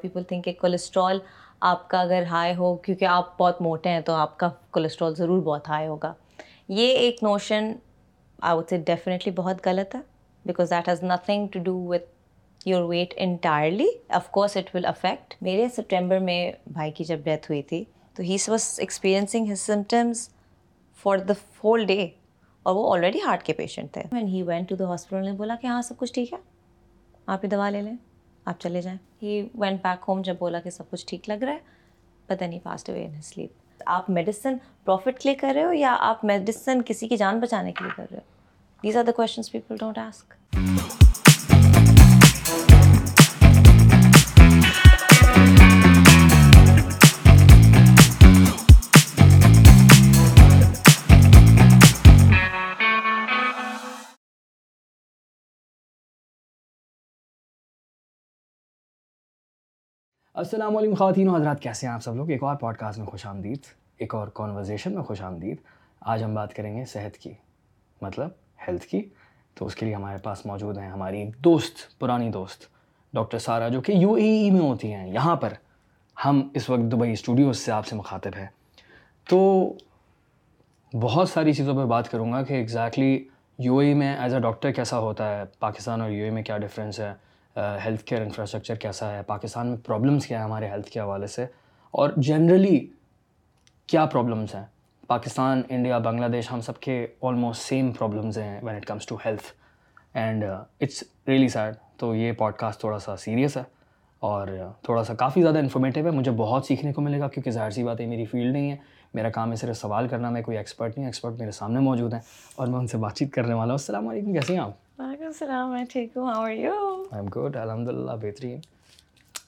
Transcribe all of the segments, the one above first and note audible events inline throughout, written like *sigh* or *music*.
People think cholesterol آپ کا اگر ہائی ہو کیونکہ آپ بہت موٹے ہیں تو آپ کا کولیسٹرول ضرور بہت ہائی ہوگا یہ ایک نوشن آئی وڈ سے ڈیفینیٹلی بہت غلط ہے because that has nothing to do with your weight entirely of course it will affect میرے سپٹمبر میں بھائی کی جب ڈیتھ ہوئی تھی تو he was experiencing symptoms for the full day اور وہ آلریڈی ہارٹ کے پیشنٹ تھے when he went to the hospital نے بولا کہ ہاں سب کچھ ٹھیک ہے آپ ہی دوا لے لیں آپ چلے جائیں ہی وینٹ بیک ہوم جب بولا کہ سب کچھ ٹھیک لگ رہا ہے پتہ نہیں فاسٹ اوے سلیپ آپ میڈیسن پروفٹ کے لیے کر رہے ہو یا آپ میڈیسن کسی کی جان بچانے کے لیے کر رہے ہو these are the questions people don't ask السلام علیکم خواتین و حضرات کیسے ہیں آپ سب لوگ ایک اور پوڈ کاسٹ میں خوش آمدید ایک اور کانورزیشن میں خوش آمدید آج ہم بات کریں گے صحت کی مطلب ہیلتھ کی تو اس کے لیے ہمارے پاس موجود ہیں ہماری دوست پرانی دوست ڈاکٹر سارا جو کہ یو اے ای میں ہوتی ہیں یہاں پر ہم اس وقت دبئی اسٹوڈیوز سے آپ سے مخاطب ہیں تو بہت ساری چیزوں پہ بات کروں گا کہ ایگزیکٹلی یو اے ای میں ایز اے ڈاکٹر کیسا ہوتا ہے پاکستان اور یو اے میں کیا ڈفرینس ہے ہیلتھ کیئر انفراسٹرکچر کیسا ہے پاکستان میں پرابلمس کیا ہیں ہمارے ہیلتھ کے حوالے سے اور جنرلی کیا پرابلمس ہیں پاکستان انڈیا بنگلہ دیش ہم سب کے آلموسٹ سیم پرابلمز ہیں when it comes to health and it's really sad تو یہ پوڈ کاسٹ تھوڑا سا سیریس ہے اور uh, تھوڑا سا کافی زیادہ انفارمیٹیو ہے مجھے بہت سیکھنے کو ملے گا کیونکہ ظاہر سی بات ہے میری فیلڈ نہیں ہے میرا کام ہے صرف سوال کرنا میں کوئی ایکسپرٹ نہیں ایکسپرٹ میرے سامنے موجود ہیں اور میں ان سے بات چیت کرنے والا ہوں السلام علیکم کیسے ہیں آپ وعلیکم السلام میں ٹھیک ہوں how are you I am good الحمد للہ بہترین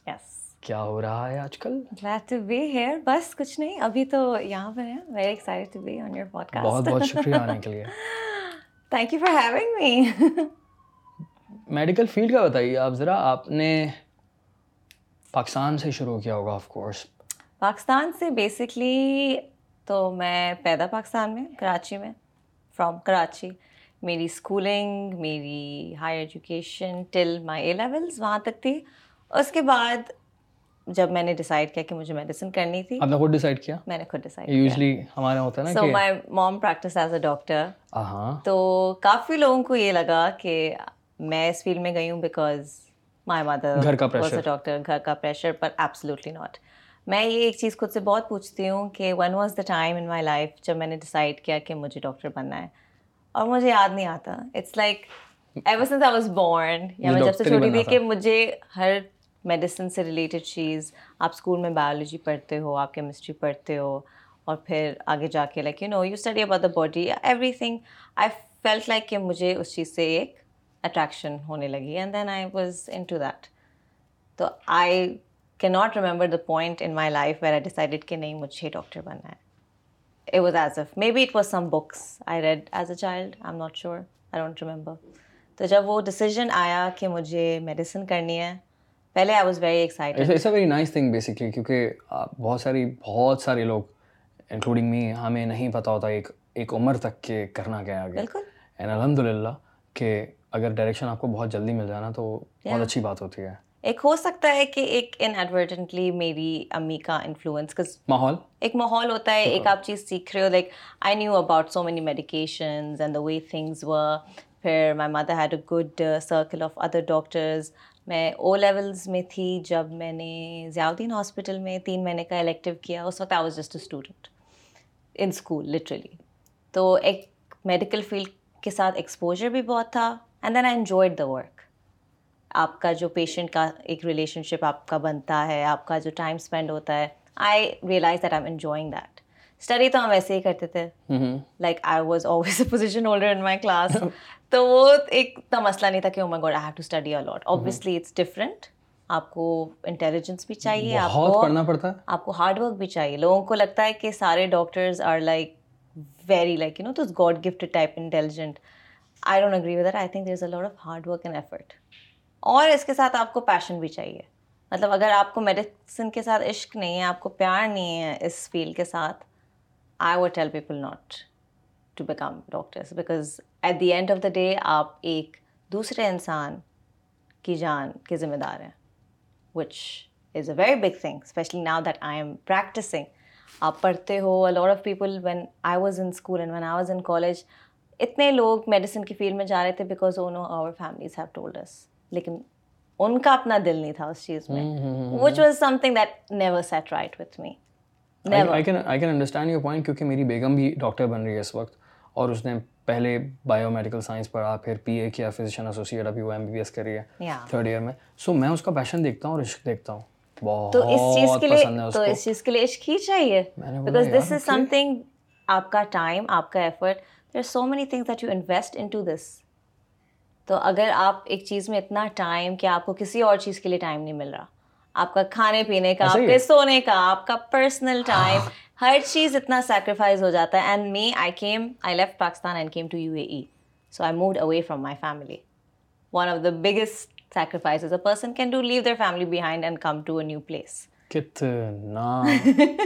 یس کیا ہو رہا ہے آج کل گلیڈ ٹو بی ہیئر بس کچھ نہیں ابھی تو یہاں پر ہیں very excited to be on your podcast بہت بہت شکریہ آنے کے لیے thank you for having me medical field کا بتائیے آپ ذرا آپ نے پاکستان سے شروع کیا ہوگا آف کورس پاکستان سے بیسکلی تو میں پیدا پاکستان میں کراچی میں فرام کراچی میری اسکولنگ میری higher education till my A levels وہاں تک تھی اس کے بعد جب میں نے ڈیسائڈ کیا کہ مجھے میڈیسن کرنی تھی میں نے خود ڈیسائڈ یوزلی ہمارا ہوتا ہے نا so my mom practice as a doctor تو کافی لوگوں کو یہ لگا کہ میں اس فیلڈ میں گئی ہوں بیکاز مائی مدر گھر کا پریشر ڈاکٹر گھر کا پریشر پر ایبسلیوٹلی ناٹ میں یہ ایک چیز خود سے بہت پوچھتی ہوں کہ when was the time in my life جب میں نے ڈیسائڈ کیا کہ مجھے ڈاکٹر بننا ہے اور مجھے یاد نہیں آتا it's like ever since I was born یا میں جب سے چھوٹی تھی کہ مجھے ہر میڈیسن سے ریلیٹڈ چیز آپ اسکول میں بایولوجی پڑھتے ہو آپ کیمسٹری پڑھتے ہو اور پھر آگے جا کے like you know you study about the body everything I felt like کہ مجھے اس چیز سے ایک اٹریکشن ہونے لگی and then I was into that تو آئی کی not remember the point in my life where I decided کہ نہیں مجھے ڈاکٹر بننا ہے it was as if maybe it was some books I read as a child I'm not sure I don't remember تو جب وہ decision آیا کہ مجھے میڈیسن کرنی ہے پہلے I was very excited it's a very nice thing basically کیونکہ بہت ساری بہت سارے لوگ انکلوڈنگ می ہمیں نہیں پتہ ہوتا ایک ایک عمر تک کہ کرنا کیا آگے بالکل اینڈ الحمد للہ کہ اگر ڈائریکشن آپ کو بہت جلدی مل جانا تو بہت اچھی بات ہوتی ہے ایک ہو سکتا ہے کہ ایک ان ایڈورٹنٹلی میری امی کا انفلوئنس ماحول ایک ماحول ہوتا ہے ایک ہاں۔ آپ چیز سیکھ رہے ہو like I knew about so many medications and the way things و پھر my mother had a good circle of other doctors میں او لیولز میں تھی جب میں نے ضیاء الدین ہاسپٹل میں تین مہینے کا الیکٹو کیا اس وقت I was just a student in school literally تو ایک میڈیکل فیلڈ کے ساتھ ایکسپوجر بھی بہت تھا and then I enjoyed the work آپ کا جو پیشنٹ کا ایک ریلیشن شپ آپ کا بنتا ہے آپ کا جو ٹائم اسپینڈ ہوتا ہے I realize that I am enjoying that study تو ہم ایسے ہی کرتے تھے like I was always a position holder in my class تو وہ ایک اتنا مسئلہ نہیں تھا کہ I have to study it's آپ کو انٹیلیجنس بھی چاہیے آپ کو پڑھنا پڑتا ہے آپ کو ہارڈ ورک بھی چاہیے لوگوں کو لگتا ہے کہ سارے doctors are like very like you know this god gift type intelligent I don't agree that I think there is a lot of hard work and effort اور اس کے ساتھ آپ کو پیشن بھی چاہیے مطلب اگر آپ کو میڈیسن کے ساتھ عشق نہیں ہے آپ کو پیار نہیں ہے اس فیلڈ کے ساتھ I would tell people not to become doctors because at the end of the day آپ ایک دوسرے انسان کی جان کے ذمہ دار ہیں which is a very big thing especially now that I am practicing آپ پڑھتے ہو lot of people when I was in school and when I was in college اتنے لوگ میڈیسن کی فیلڈ میں جا رہے تھے because oh no our families have اس لیکن ان کا اپنا دل نہیں تھا اس چیز میں which was something that never sat right with me I can understand your point کیونکہ میری بیگم بھی ڈاکٹر بن رہی ہے اس وقت اور اس نے پہلے بایو میڈیکل سائنس پڑھا پھر پی اے کیا فزیشین ایسوسیٹ ابھی وہ ایم بی بی ایس کری ہے تھرڈ ایئر میں سو میں اس کا پیشن دیکھتا ہوں اور عشق دیکھتا ہوں تو اس چیز کے لیے تو اس چیز کے لیے عشق ہی چاہیے بیکاز دس از سم تھنگ آپ کا ٹائم آپ کا effort there are so many things that you invest into this تو اگر آپ ایک چیز میں اتنا ٹائم کہ آپ کو کسی اور چیز کے لیے ٹائم نہیں مل رہا آپ کا کھانے پینے کا آپ کے سونے کا آپ کا پرسنل ٹائم ہاں۔ ہر چیز اتنا سیکریفائز ہو جاتا ہے and me I came I left Pakistan and came to U A E so I moved away from my family one of the biggest sacrifice a a person can to leave family behind and come new place کتنا *laughs*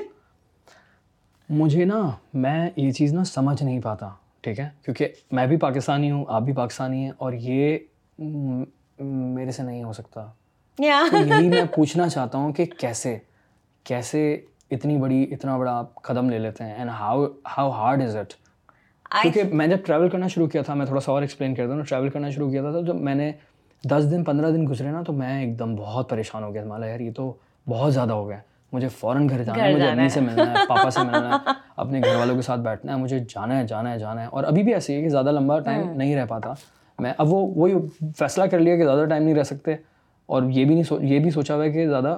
مجھے نا میں یہ چیز نا سمجھ نہیں پاتا ٹھیک ہے کیونکہ میں بھی پاکستانی ہوں آپ بھی پاکستانی ہیں اور یہ میرے سے نہیں ہو سکتا یہی میں پوچھنا چاہتا ہوں کہ کیسے کیسے اتنی بڑی اتنا بڑا آپ قدم لے لیتے ہیں and how how hard is it کیونکہ میں جب ٹریول کرنا شروع کیا تھا میں تھوڑا سا اور ایکسپلین کرتا ہوں ٹریول کرنا شروع کیا تھا تو جب میں نے دس دن پندرہ دن گزرے نا تو میں ایک دم بہت پریشان ہو گیا مالا یار یہ تو بہت زیادہ ہو گیا مجھے فوراً گھر جانا ہے مجھے امی سے ملنا ہے پاپا سے ملنا ہے اپنے گھر والوں کے ساتھ بیٹھنا ہے مجھے جانا ہے جانا ہے جانا ہے اور ابھی بھی ایسی ہے کہ زیادہ لمبا ٹائم ہاں۔ نہیں رہ پاتا میں اب وہ وہی فیصلہ کر لیا کہ زیادہ ٹائم نہیں رہ سکتے اور یہ بھی نہیں یہ بھی سوچا ہوا ہے کہ زیادہ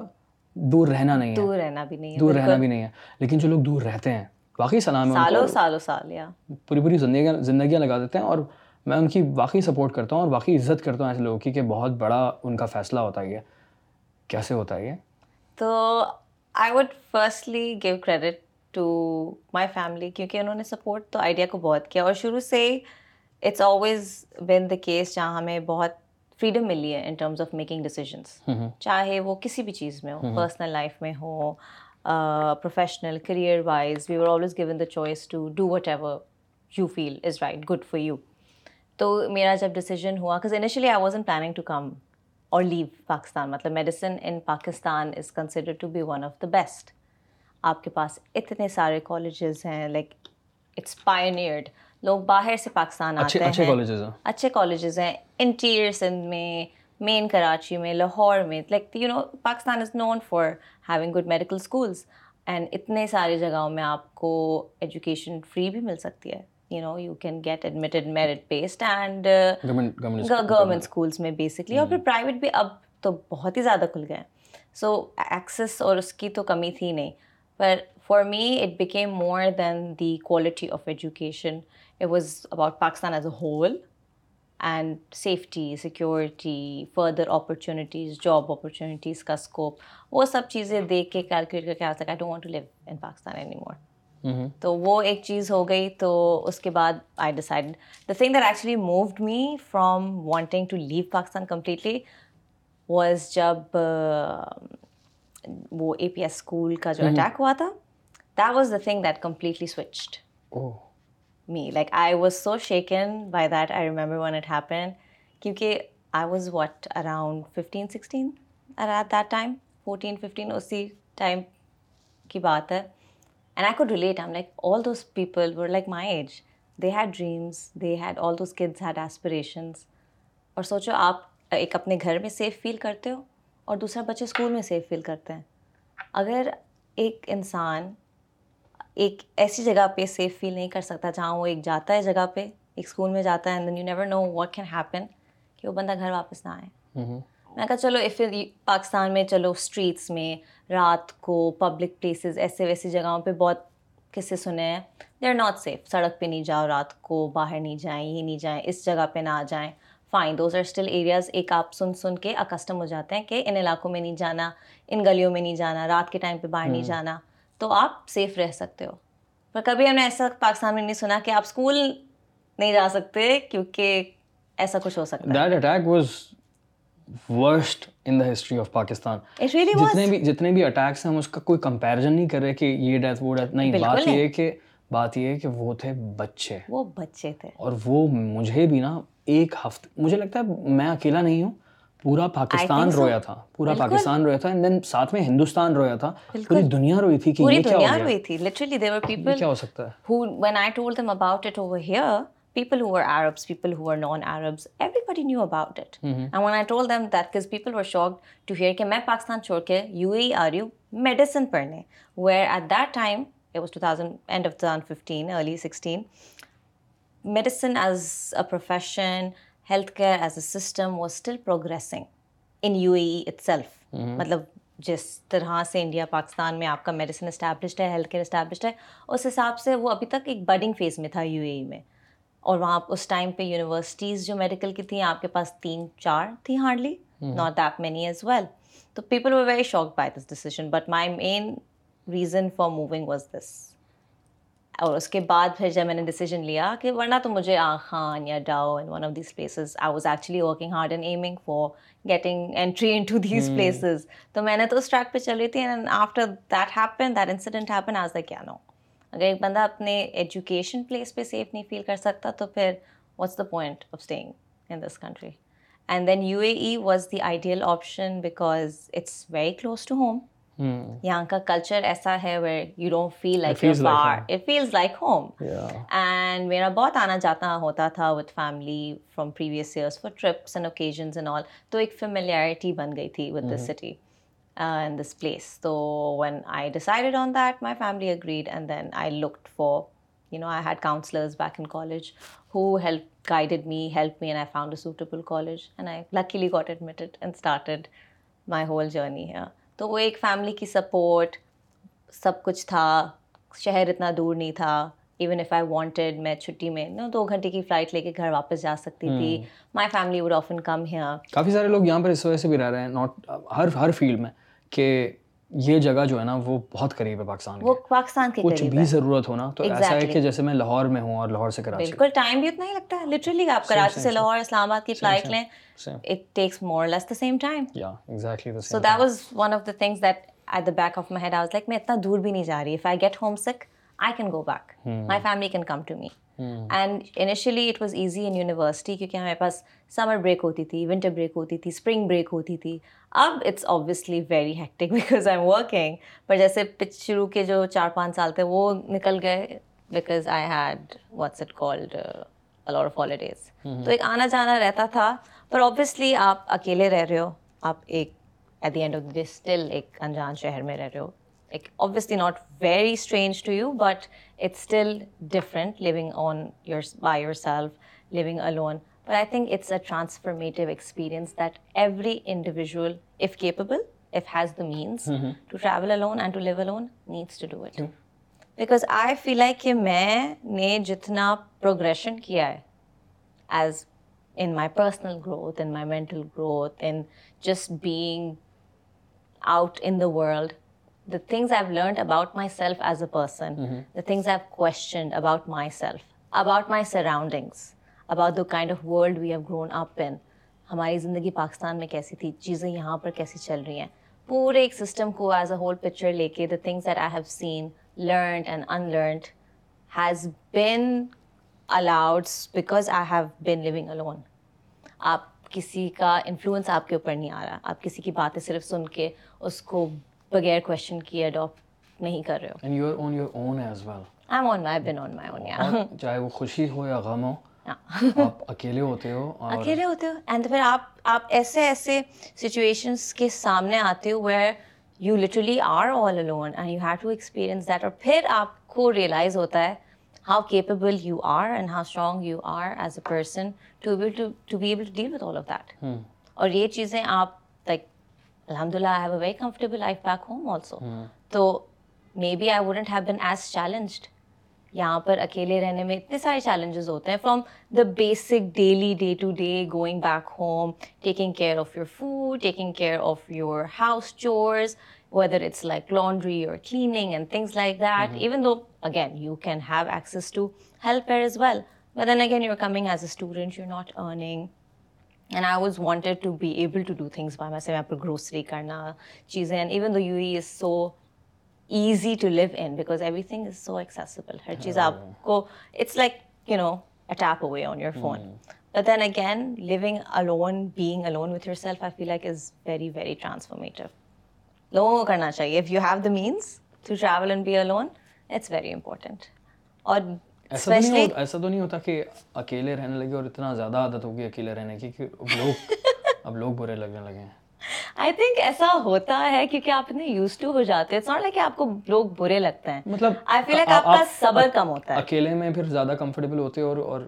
دور رہنا نہیں ہے دور دور رہنا رہنا بھی بھی نہیں نہیں ہے ہے لیکن جو لوگ دور رہتے ہیں واقعی سلام یا پوری پوری زندگیاں زندگیاں لگا دیتے ہیں اور میں ان کی واقعی سپورٹ کرتا ہوں اور واقعی عزت کرتا ہوں ایسے لوگوں کی کہ بہت بڑا ان کا فیصلہ ہوتا یہ کیسے ہوتا ہے یہ تو I would firstly give credit to my family کیونکہ انہوں نے سپورٹ تو آئیڈیا کو بہت کیا اور شروع سے it's always been the case جہاں ہمیں بہت فریڈم ملی ہے in terms of making decisions چاہے وہ کسی بھی چیز میں ہو پرسنل لائف میں ہو professional career wise we are always given the choice to do whatever you feel is right good for you تو میرا جب ڈیسیجن ہوا because initially I was an planning to come اور لیو پاکستان مطلب medicine in Pakistan is consider to be one of the best آپ کے پاس اتنے سارے کالجز ہیں لائک اٹس پائنیئرڈ لوگ باہر سے پاکستان آتے ہیں اچھے کالجز ہیں انٹیریئر سندھ میں مین کراچی میں لاہور میں like you know Pakistan is known for having good medical schools and اتنے ساری جگہوں میں آپ کو ایجوکیشن فری بھی مل سکتی ہے you know you can get admitted merit based and government schools میں بیسکلی اور hmm. پھر پرائیویٹ بھی اب تو بہت ہی زیادہ کھل گئے ہیں سو ایکسیس اور اس کی تو کمی تھی نہیں پر for me it became more than the quality of education it was about Pakistan as a whole and safety security further opportunities job opportunities کا اسکوپ وہ سب چیزیں دیکھ کے کیلکولیٹ کر کے آ سکے I don't want to live in Pakistan anymore Mm-hmm. تو وہ ایک چیز ہو گئی تو اس کے بعد I decide the thing that actually moved me from wanting to leave Pakistan completely was جب وہ اے پی ایس اسکول کا جو اٹیک mm-hmm. ہوا تھا the was the thing that completely switched me like I was so shaken by that I remember when it happen کیونکہ I was what around fifteen sixteen that time fourteen fifteen اسی time کی بات ہے and I could relate am like all those people were like my age they had dreams they had all those kids had aspirations اور سوچو آپ ایک اپنے گھر میں سیف فیل کرتے ہو اور دوسرا بچے اسکول میں سیف فیل کرتے ہیں اگر ایک انسان ایک ایسی جگہ پہ سیف فیل نہیں کر سکتا جہاں وہ ایک جاتا ہے جگہ پہ ایک اسکول میں جاتا ہے and then you never know what can happen کہ وہ بندہ گھر واپس نہ آئے میں کہا چلو ایف پاکستان میں چلو اسٹریٹس میں رات کو پبلک پلیسز ایسے ویسی جگہوں پہ بہت کسے سنے ہیں دے آر ناٹ سیف سڑک پہ نہیں جاؤ رات کو باہر نہیں جائیں یہ نہیں جائیں اس جگہ پہ نہ آ جائیں fine those are still areas ایک آپ سن سن کے اکسٹم ہو جاتے ہیں کہ ان علاقوں میں نہیں جانا ان گلیوں میں نہیں جانا رات کے ٹائم پہ باہر نہیں hmm. جانا تو آپ سیف رہ سکتے ہو پر کبھی ہم نے ایسا پاکستان میں نہیں سنا کہ آپ اسکول نہیں جا سکتے کیونکہ ایسا کچھ ہو سکتا worst in the history of Pakistan جتنے بھی جتنے بھی اٹیکس ہیں ہم اس کا کوئی کمپیرزن نہیں کر رہے کہ یہ ڈیتھ وہ ڈیتھ نہیں بات یہ کہ بات یہ ہے کہ وہ تھے بچے وہ بچے تھے اور وہ مجھے بھی نا ایک ہفتے مجھے لگتا ہے میں اکیلا نہیں ہوں پورا پاکستان رویا تھا پورا پاکستان رویا تھا اینڈ دین ساتھ میں ہندوستان رویا تھا پوری دنیا روئی تھی کہ یہ کیا ہو گیا پوری دنیا روئی تھی لٹرلی دیور پیپل کیا ہو سکتا ہے ہو when i told them about it over here people hotel کہ میں پاکستان چھوڑ کے U A are you medicine پرنے where at دیٹم early sixteen medicine as a system ووگریسنگ self مطلب جس طرح سے انڈیا پاکستان میں آپ کا میڈیسن اسٹیبلشڈ ہے ہیلتھ کیئر اسٹیبلشڈ ہے اس حساب سے وہ ابھی تک ایک بڈنگ فیز میں تھا یو اے ای میں اور وہاں اس ٹائم پہ یونیورسٹیز جو میڈیکل کی تھیں آپ کے پاس تین چار تھیں hardly not that many as well تو people very shock by this decision but my main reason for moving was this اور اس کے بعد پھر جب میں نے ڈیسیجن لیا کہ ورنہ تو مجھے آخان یا Dow in one of these places I was actually working hard and aiming for getting entry into these places تو میں نے تو اس ٹریک پہ چل رہی تھی and after that happen that incident happen the کیا نو اگر ایک بندہ اپنے ایجوکیشن پلیس پہ سیف نہیں فیل کر سکتا تو پھر what's the point of staying in this country and then U A E was the ideal option because it's very close to home یہاں کا کلچر ایسا ہے where you don't feel like feels like home and میرا بہت آنا جاتا ہوتا تھا with family from previous years for trips and occasions and all تو ایک فیملیئرٹی بن گئی تھی with the city in this place تو when I decided on that my family agreed and then I look for you know I had counsellors back in college who help guided me help me and I found able college and I luckily got admitted and started my whole journey ہے تو وہ ایک family کی support سب کچھ تھا شہر اتنا دور نہیں تھا ایون ایف آئی وانٹیڈ میں چھٹی میں نا دو گھنٹے کی فلائٹ لے کے گھر واپس جا سکتی تھی my family would often come here کافی سارے لوگ یہاں پر اس وجہ سے بھی رہ رہے ہیں ناٹ ہر ہر فیلڈ میں کہ یہ جگہ جو ہے نا وہ بہت قریب ہے پاکستان وہ پاکستان کے کچھ بھی ضرورت ہونا تو ایسا ہے کہ جیسے میں لاہور میں ہوں اور لاہور سے کراچی بالکل ٹائم بھی اتنا ہی لگتا ہے لٹرلی آپ کراچی سے لاہور اسلام آباد کی فلائٹ لیں it takes more less the same time یا exactly the same so that was one of the things that at the back of my head I was like میں اتنا دور بھی نہیں جا رہی if I get homesick I can go back my family can come to me and initially it was easy in university کیونکہ ہمارے پاس summer break ہوتی تھی ونٹر بریک ہوتی تھی اسپرنگ بریک ہوتی تھی اب it's obviously very hectic because I am working پر جیسے پچ شروع کے جو چار پانچ سال تھے وہ نکل گئے because I had what's it called of holidays تو ایک آنا جانا رہتا تھا پر آبویسلی آپ اکیلے رہ رہے ہو آپ ایک at the end of day still ایک انجان شہر میں رہ رہے ہو like obviously not very strange to you but it's still different living on your by yourself لوگ alone but I think it's a transformative experience that every individual if capable of has the means to travel alone and to live alone needs to do it because I feel like کہ میں نے جتنا progression کیا ہے as in my personal growth in my mental growth in just being out in the world the the the things things I've I've learned about about about about myself myself, as a person, mm-hmm. questioned my surroundings, kind of world we have grown up in. ہماری زندگی پاکستان میں کیسی تھی چیزیں یہاں پر کیسی چل رہی ہیں پورے ایک سسٹم کو ایز اے ہول پکچر لے کے آپ کسی کا انفلوئنس آپ کے اوپر نہیں آ رہا آپ کسی کی باتیں صرف سن کے اس کو بغیر کوشچن کی اڈاپٹ نہیں کر رہے ہو and you are on your own as well I am on my bin on my own یا چاہے وہ خوشی ہو یا غم ہو ہاں۔ آپ اکیلے ہوتے ہو اکیلے ہوتے ہو اینڈ پھر آپ آپ ایسے ایسے سچویشنس کے سامنے آتے ہو where you literally are all alone and you have to experience that اور پھر آپ کو ریئلائز ہوتا ہے how capable you are and how strong you are as a person to be able to deal with all of that اور یہ چیزیں آپ الحمد للہ I have a very comfortable life back home also so maybe I wouldn't have been as challenged یہاں پر اکیلے رہنے میں اتنے سارے چیلنجز ہوتے ہیں from the basic daily day to day going back home taking care of your food taking care of your house chores whether it's like laundry or cleaning and things like that even though again you can have access to help as well Wade again you are coming as a student you are not earning and I was wanted to be able to do things by میں سے grocery کرنا چیزیں and even though U E is so easy to leave in because everything is so accessible ہر چیز آپ کو it's like you know a tap away on your phone but then again living alone being alone with yourself I feel like is very very transformative لوگوں کو کرنا چاہیے if you have the means to travel and be alone it's very important اور ایسا تو نہیں ایسا تو نہیں ہوتا کہ اکیلے رہنے لگے اور اتنا زیادہ عادت ہوگی اکیلے رہنے کی کہ اب لوگ *laughs* اب لوگ برے لگنے لگے ہیں آئی تھنک ایسا ہوتا ہے کیونکہ آپ اتنے یوز ٹو ہو جاتے ہیں لائک آپ کو لوگ برے لگتے ہیں مطلب آئی فیل لائک آپ کا صبر کم ہوتا ہے اکیلے میں پھر زیادہ کمفرٹیبل ہوتے اور اور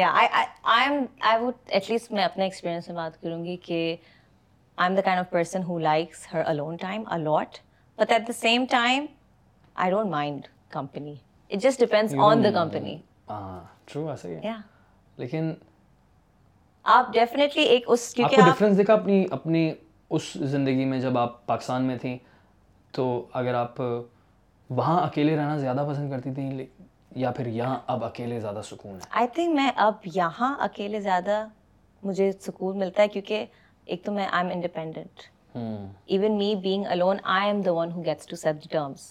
یا I am I would at least میں اپنے ایکسپیرینس میں بات کروں گی کہ I am the kind of person who likes her alone time a lot but at the same time I don't mind company it just depends on the company ہاں true ایسا ہی ہے لیکن آپ ڈیفینیٹلی ایک اس کیونکہ آپ کو ڈفرنس دیکھا اپنی اپنی اس زندگی میں جب آپ پاکستان میں تھیں تو اگر آپ وہاں اکیلے رہنا زیادہ پسند کرتی تھیں یا پھر یہاں اب اکیلے زیادہ سکون ہے آئی تھنک میں اب یہاں اکیلے زیادہ مجھے سکون ملتا ہے کیونکہ ایک تو میں I am independent even me being alone I am the one who gets to set terms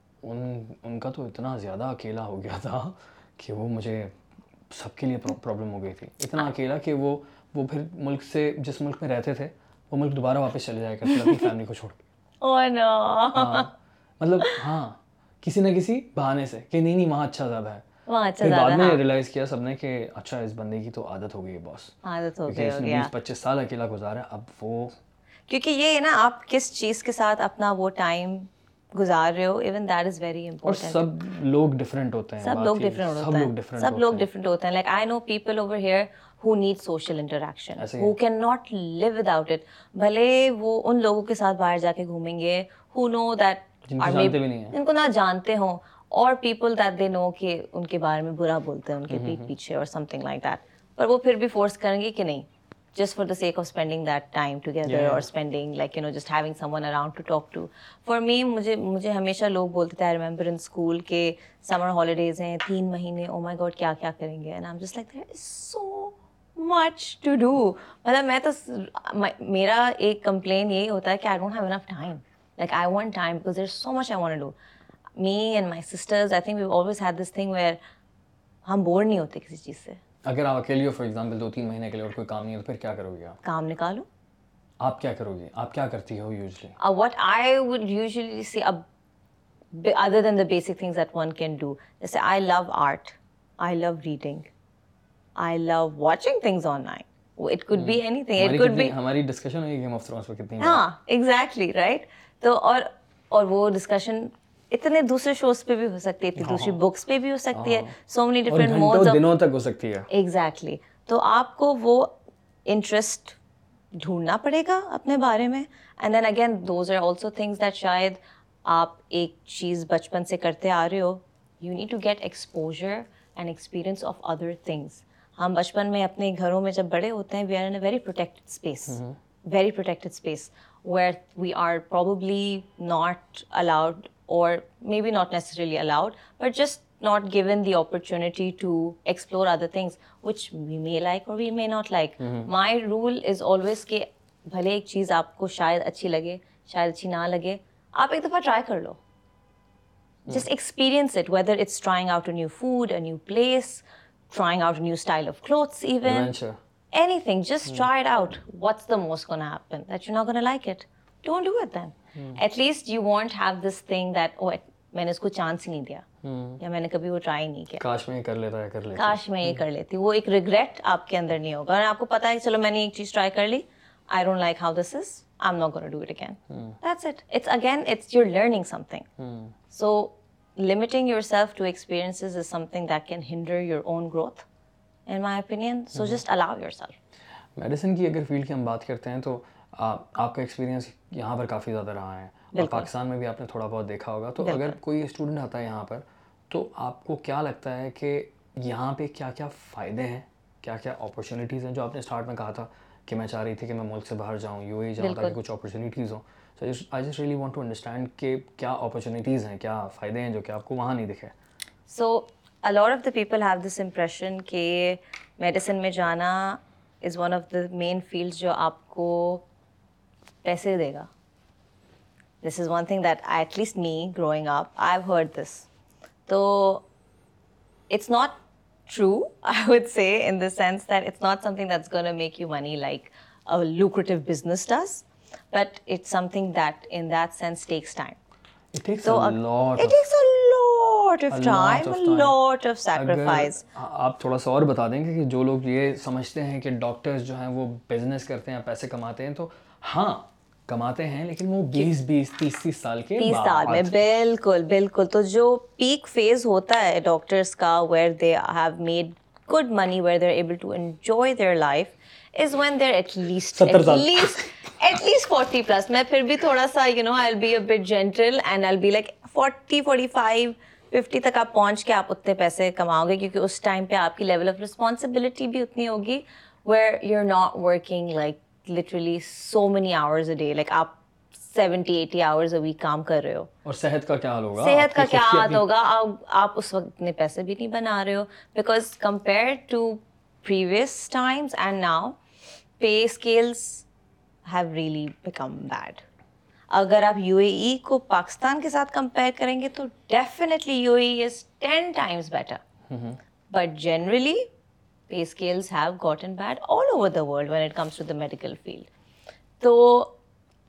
in ان کا تو اتنا زیادہ اکیلا ہو گیا تھا کہ وہ مجھے سب کے لیے پرابلم ہو گئی تھی اتنا اکیلا کہ وہ وہ پھر ملک سے جس ملک میں رہتے تھے وہ ملک دوبارہ واپس چلے جائے کرتے اپنی فیملی کو چھوڑ کے *laughs* ہاں۔ مطلب ہاں کسی نہ کسی بہانے سے کہ نہیں نہیں وہاں اچھا زیادہ ہے اچھا بعد میں ریلائز کیا سب نے کہ اچھا اس بندے کی تو عادت ہو گئی ہے باس عادت ہو گئی ہے پچیس سال اکیلا گزارا اب وہ کیونکہ یہ ہے نا آپ کس چیز کے ساتھ اپنا وہ ٹائم گزار رہے ہو even that is very important سب لوگ ڈفرینٹ ہوتے ہیں سب لوگ ڈفرینٹ ہوتے ہیں سب لوگ ڈفرینٹ ہوتے ہیں like I know people over here who need social interaction who can not live without it بھلے وہ ان لوگوں کے ساتھ باہر جا کے گھومیں گے ہو نو دیٹ جن کو نہ جانتے ہوں اور پیپل دیٹ دے نو کہ ان کے بارے میں برا بولتے ہیں ان کے پیٹ پیچھے اور سم تھنگ لائک دیٹ پر وہ پھر بھی فورس کریں گے کہ نہیں just for the sake of spending that time together اور spending like you know just having someone around to talk to for me مجھے مجھے ہمیشہ لوگ بولتے تھے آئی ریمبر ان اسکول کے سمر ہالیڈیز ہیں تین مہینے او مائی گاڈ کیا کیا کریں گے and I just like that is so much to do مطلب میں تو میرا ایک کمپلین یہی ہوتا ہے کہ I don't have enough time like I want time because there so much I want do me and my sisters I think we always had this thing where ہم بور نہیں ہوتے کسی چیز سے اگر آپ اکیلے ہو فار ایگزامپل دو تین مہینے کے لیے اور کوئی کام نہیں ہے تو پھر کیا کرو گے کام نکالو آپ کیا کرو گے آپ کیا کرتی ہو usually what I would usually see اب other than the basic things that one can do جیسے I love art I love reading I love watching things online it could be anything it could be ہماری discussion ہوئی Game of Thrones پر کتنی ہاں exactly right تو اور اور وہ ڈسکشن اتنے دوسرے شوز پہ بھی ہو سکتی ہے اتنی ہاں، دوسری بکس ہاں۔ پہ بھی ہو سکتی ہے سو مینی ڈفرنٹ ایگزیکٹلی تو آپ کو وہ انٹرسٹ ڈھونڈنا پڑے گا اپنے بارے میں and then again those are also things that شاید آپ ایک چیز بچپن سے کرتے آ رہے ہو you need to get exposure and experience of other things ہم بچپن میں اپنے گھروں میں جب بڑے ہوتے ہیں we are in a very protected space very protected space where we are probably not allowed or maybe not necessarily allowed but just not given the opportunity to explore other things which we may like or we may not like my rule is always کہ بھلے ایک چیز آپ کو شاید اچھی لگے شاید اچھی نہ لگے آپ ایک دفعہ ٹرائی کر لو just experience it whether it's trying out a new food a new place trying out new style of clothes even anything just try it out what's the most gonna happen that you not gonna like it don't do it then at least you want have this thing that او میں نے اس کو chance نہیں دیا یا میں نے کبھی وہ ٹرائی نہیں کیا کاش میں یہ کر لیتا کر لیتا کاش میں یہ کر لیتی وہ ایک ریگریٹ آپ کے اندر نہیں ہوگا اور آپ کو پتا ہے چلو میں نے ایک چیز ٹرائی کر لی I don't like how this is I am not gonna do it again that's it it's again it's your learning something so limiting yourself to experience is something that can hinder your own growth in my opinion so just allow yourself medicine کی اگر field کی ہم بات کرتے ہیں تو آپ کا ایکسپیرینس یہاں پر کافی زیادہ رہا ہے اور پاکستان میں بھی آپ نے تھوڑا بہت دیکھا ہوگا تو اگر کوئی اسٹوڈنٹ آتا ہے یہاں پر تو آپ کو کیا لگتا ہے کہ یہاں پہ کیا کیا فائدے ہیں کیا کیا اپرچونیٹیز ہیں جو آپ نے اسٹارٹ میں کہا تھا کہ میں چاہ رہی تھی کہ میں ملک سے باہر جاؤں یو ہی جاؤں تاکہ کچھ اپرچونیٹیز ہوں so I just want to understand کہ کیا اپرچونیٹیز ہیں کیا فائدے ہیں جو کہ آپ کو وہاں نہیں دکھے so a lot of the people have this impression کہ میڈیسن میں جانا is one of the main field جو آپ کو پیسے دے گا this is one thing that at least me growing up I have heard this تو it's not true I would say in the sense that it's not something that's gonna make you money like lucrative business does but it's something that in that sense takes time آپ تھوڑا سا اور بتا دیں گے کہ جو لوگ یہ سمجھتے ہیں کہ ڈاکٹرز جو ہیں وہ بزنس کرتے ہیں پیسے کماتے ہیں تو ہاں کماتے ہیں لیکن وہ بیس بیس تیس تیس تیس سال سال کے میں بالکل بالکل تو جو پیک فیز ہوتا ہے کا میں پھر بھی تھوڑا سا تک آپ پہنچ کے آپ اتنے پیسے کماؤ گے کیونکہ اس ٹائم پہ آپ کی لیول آف رسپانسبلٹی بھی اتنی ہوگی where not working like literally so many hours a day like آپ سیونٹی ایٹی آورز ویک کام کر رہے ہو اور صحت کا کیا حال ہوگا صحت کا کیا حال ہوگا آپ اس وقت اتنے پیسے بھی نہیں بنا رہے ہو because compare to previous times and now pay scales have really become bad اگر آپ یو اے ای کو پاکستان کے ساتھ کمپیئر کریں گے تو definitely U A E is ten times better but generally pay scales have and bad all over the world when it comes to the medical field تو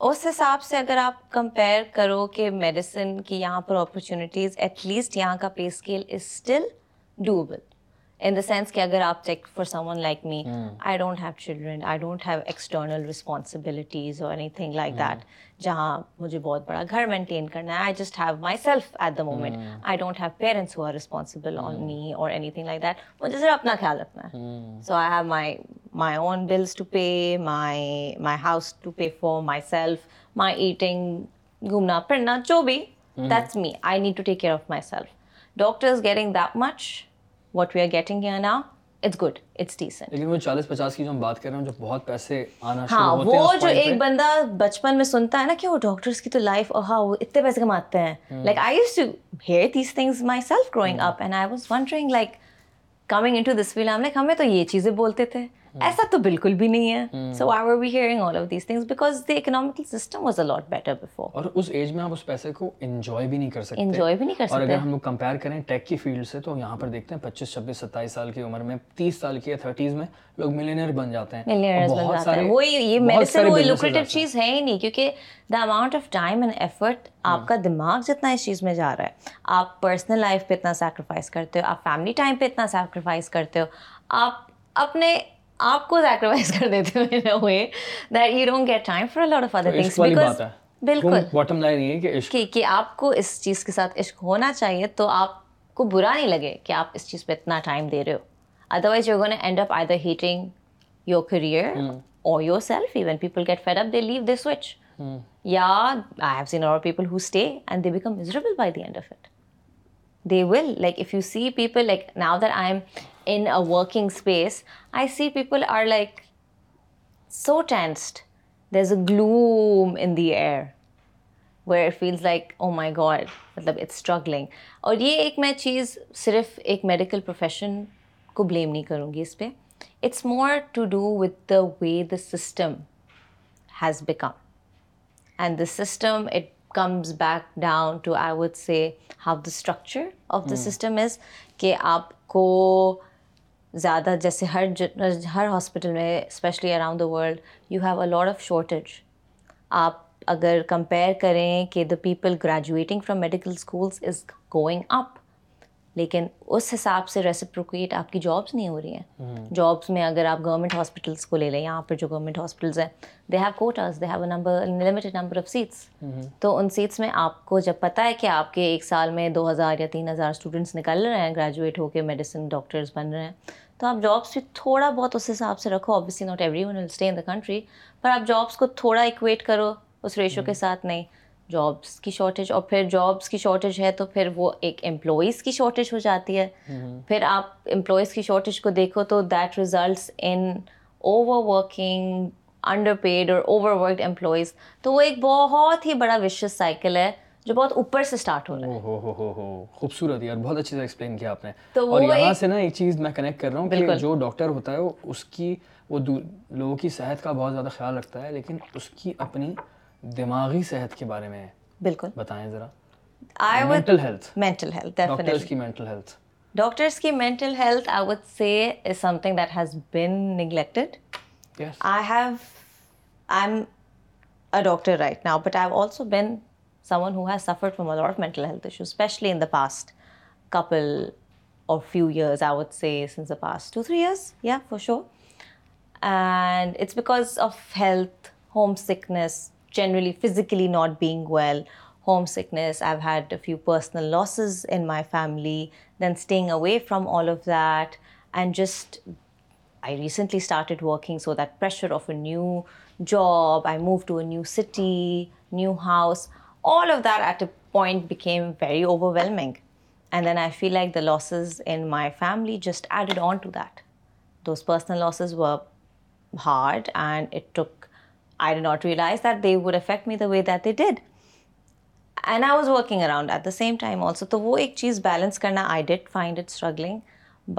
اس حساب سے اگر آپ کمپیئر کرو کہ میڈیسن کی یہاں پر اپرچونیٹیز ایٹ لیسٹ یہاں کا pay scale is still double in the sense کہ اگر آپ take for someone like me I don't have children I don't have external responsibilities اور اینی تھنگ لائک دیٹ جہاں مجھے بہت بڑا گھر مینٹین کرنا ہے I just have myself at the moment I don't have parents who are responsible on me or anything like that مجھے صرف اپنا خیال رکھنا ہے so I have my my own bills to pay my my house to pay for myself my eating گھومنا پھرنا جو بھی that's me I need to take care of myself doctors getting that much what we are getting کی بہت پیسے ہاں، بچپن میں ہاں۔ یہ چیزیں بولتے تھے ہاں۔ ایسا تو بالکل بھی نہیں ہے so I would be hearing all of these things because the economical system was a lot better before اور اس ایج میں آپ اس پیسے کو انجوائے بھی نہیں کر سکتے انجوائے بھی نہیں کر سکتے اور اگر ہم لوگ کمپیئر کریں ٹیک کی فیلڈ سے تو یہاں پر دیکھتے ہیں پچیس چھبیس ستائیس سال کی عمر میں تیس سال کی یا تھرٹیز میں لوگ ملینئر بن جاتے ہیں ملینئر بن جاتے ہیں وہی یہ میرے سے وہ لوکریٹو چیز ہے ہی نہیں کیونکہ the amount of time and effort آپ ہاں۔ کا دماغ جتنا اس چیز میں جا رہا ہے آپ پرسنل لائف پہ اتنا سیکریفائس کرتے ہو آپ فیملی ٹائم پہ اتنا سیکریفائس کرتے ہو آپ اپنے آپ کو سیکریفائز *laughs* کر دیتے ہیں بالکل کہ آپ کو اس چیز کے ساتھ عشق ہونا چاہیے تو آپ کو برا نہیں لگے کہ آپ اس چیز پہ اتنا ٹائم دے رہے ہو otherwise you gonna end up either hating your career or yourself even people get fed up they leave they switch یا I have seen or people who stay and they become miserable by the end of it they will like if you see people like now that I am in a working space I see people are like so tensed there is a gloom in the air where feels like oh my god مطلب it's struggling اور یہ ایک میں چیز صرف ایک medical profession کو blame نہیں کروں گی اس پہ it's more to do with the way the system has become and the system it comes back down to I would say how the structure of the system is کہ آپ کو زیادہ جیسے ہر ہر ہاسپٹل میں especially around the world you have a lot of shortage آپ اگر کمپیئر کریں کہ the people graduating from medical schools is going up لیکن اس حساب سے ریسیپروکیٹ آپ کی جابس نہیں ہو رہی ہیں جابس میں اگر آپ گورنمنٹ ہاسپٹلس کو لے لیں یہاں پر جو گورنمنٹ ہاسپٹلس ہیں they have they have number of seats تو ان سیٹس میں آپ کو جب پتہ ہے کہ آپ کے ایک سال میں دو ہزار یا تین ہزار اسٹوڈنٹس نکل رہے ہیں گریجویٹ ہو کے میڈیسن ڈاکٹرز بن رہے ہیں تو آپ جابس بھی تھوڑا بہت اس حساب سے رکھو obviously not everyone will stay in the country پر آپ جابس کو تھوڑا اکویٹ کرو اس ریشو کے ساتھ نہیں جابس کی شارٹیج اور پھر جابس کی شارٹیج ہے تو پھر وہ ایک امپلائیز کی شارٹیج ہو جاتی ہے پھر آپ امپلائیز کی شارٹیج کو دیکھو تو that results in overworking underpaid اور اوور ورکڈ امپلائیز تو وہ ایک بہت ہی بڑا وشیس سائیکل ہے جو بہت اوپر سے سٹارٹ ہو رہا ہے خوبصورت یار بہت اچھی طرح ایکسپلین کیا آپ نے اور یہاں سے نا ایک چیز میں کنیکٹ کر رہا ہوں کہ جو ڈاکٹر ہوتا ہے اس کی وہ لوگوں کی صحت کا بہت زیادہ خیال رکھتا ہے لیکن اس کی اپنی دماغی صحت کے بارے میں بالکل بتائیں ذرا mental health mental health doctors کی مینٹل ہیلتھ ڈاکٹرز کی mental health I would say is something that has been neglected I have I am a doctor right now but I have also been someone who has suffered from a lot of mental health issues, especially in the past couple or few years, I would say since the past 2-3 years, yeah, for sure. And it's because of health, homesickness, generally physically not being well, homesickness. I've had a few personal losses in my family, then staying away from all of that. And just, I recently started working, so that pressure of a new job, I moved to a new city, new house. All of the point became very overwhelming and then I feel like the losses and my family just added on to those personal losses were hard and attack I did not realize that they would affect me the way that a did and I was working around at the same time also تو وہ ایک چیز balance کرنا I did find it struggling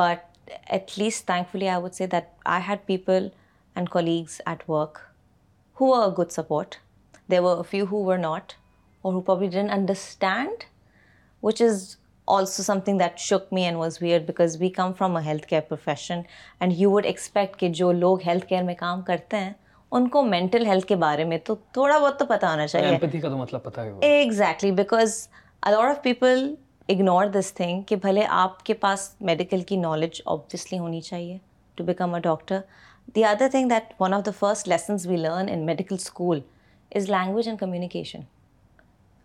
but at least thankfully I would say that I had people and colleagues at work who are good support who were not or who'd understand which is also something that shook me and was bear because we come from a health care profession and you would expect کہ جو لوگ health care میں کام کرتے ہیں ان کو mental health کے بارے میں تو تھوڑا بہت تو پتہ ہونا چاہیے exactly because a lot of people ignore this thing کہ بھلے آپ کے پاس میڈیکل کی نالج آبویسلی ہونی چاہیے to become a doctor the other thing that one of the first lessons we learn in medical school is language and communication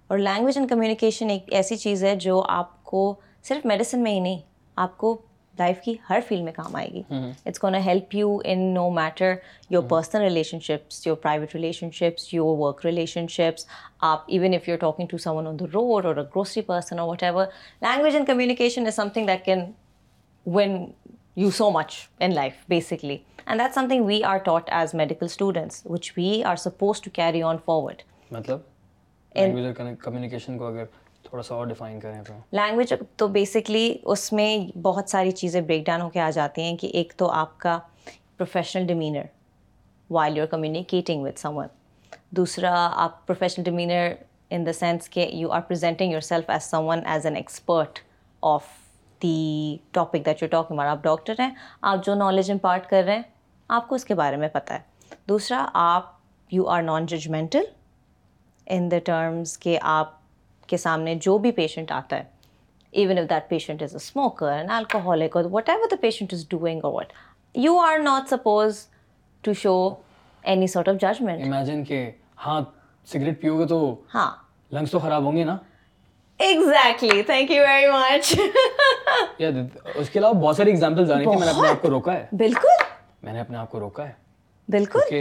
or language and communication ایک ایسی چیز ہے جو آپ کو صرف میڈیسن میں ہی نہیں آپ کو لائف کی ہر فیلڈ میں کام آئے گی it's can help you in no matter your personal relationships your private relationships your work relationships آپ even if you are talking to someone on the road or grocery person or whatever language and communication is something that can win you so much in life basically and that something we are taught as medical students which we are suppose to carry on forward مطلب تو language تو basically اس میں بہت ساری چیزیں break down ہو کے آ جاتی ہیں کہ ایک تو آپ کا professional demeanour while you are communicating with someone دوسرا آپ professional demeanour in the sense کہ you are presenting yourself as someone as an expert of the topic that you talk ہمارا آپ ڈاکٹر ہیں آپ جو نالج امپارٹ کر رہے ہیں آپ کو اس کے بارے میں پتہ ہے دوسرا آپ you are non judgemental in the terms کہ آپ کے سامنے جو بھی پیشنٹ آتا ہے even if that patient is a smoker and alcoholic or whatever the patient is doing or what you are not suppose to show any sort of judgement imagine کہ ہاں سگریٹ پیو گے تو ہاں لنگس تو خراب ہوں گے نا exactly thank you very much اس کے علاوہ بہت ساری ایگزامپلز آ رہی تھی میں نے اپنے آپ کو روکا ہے بالکل میں نے اپنے آپ کو روکا ہے بالکل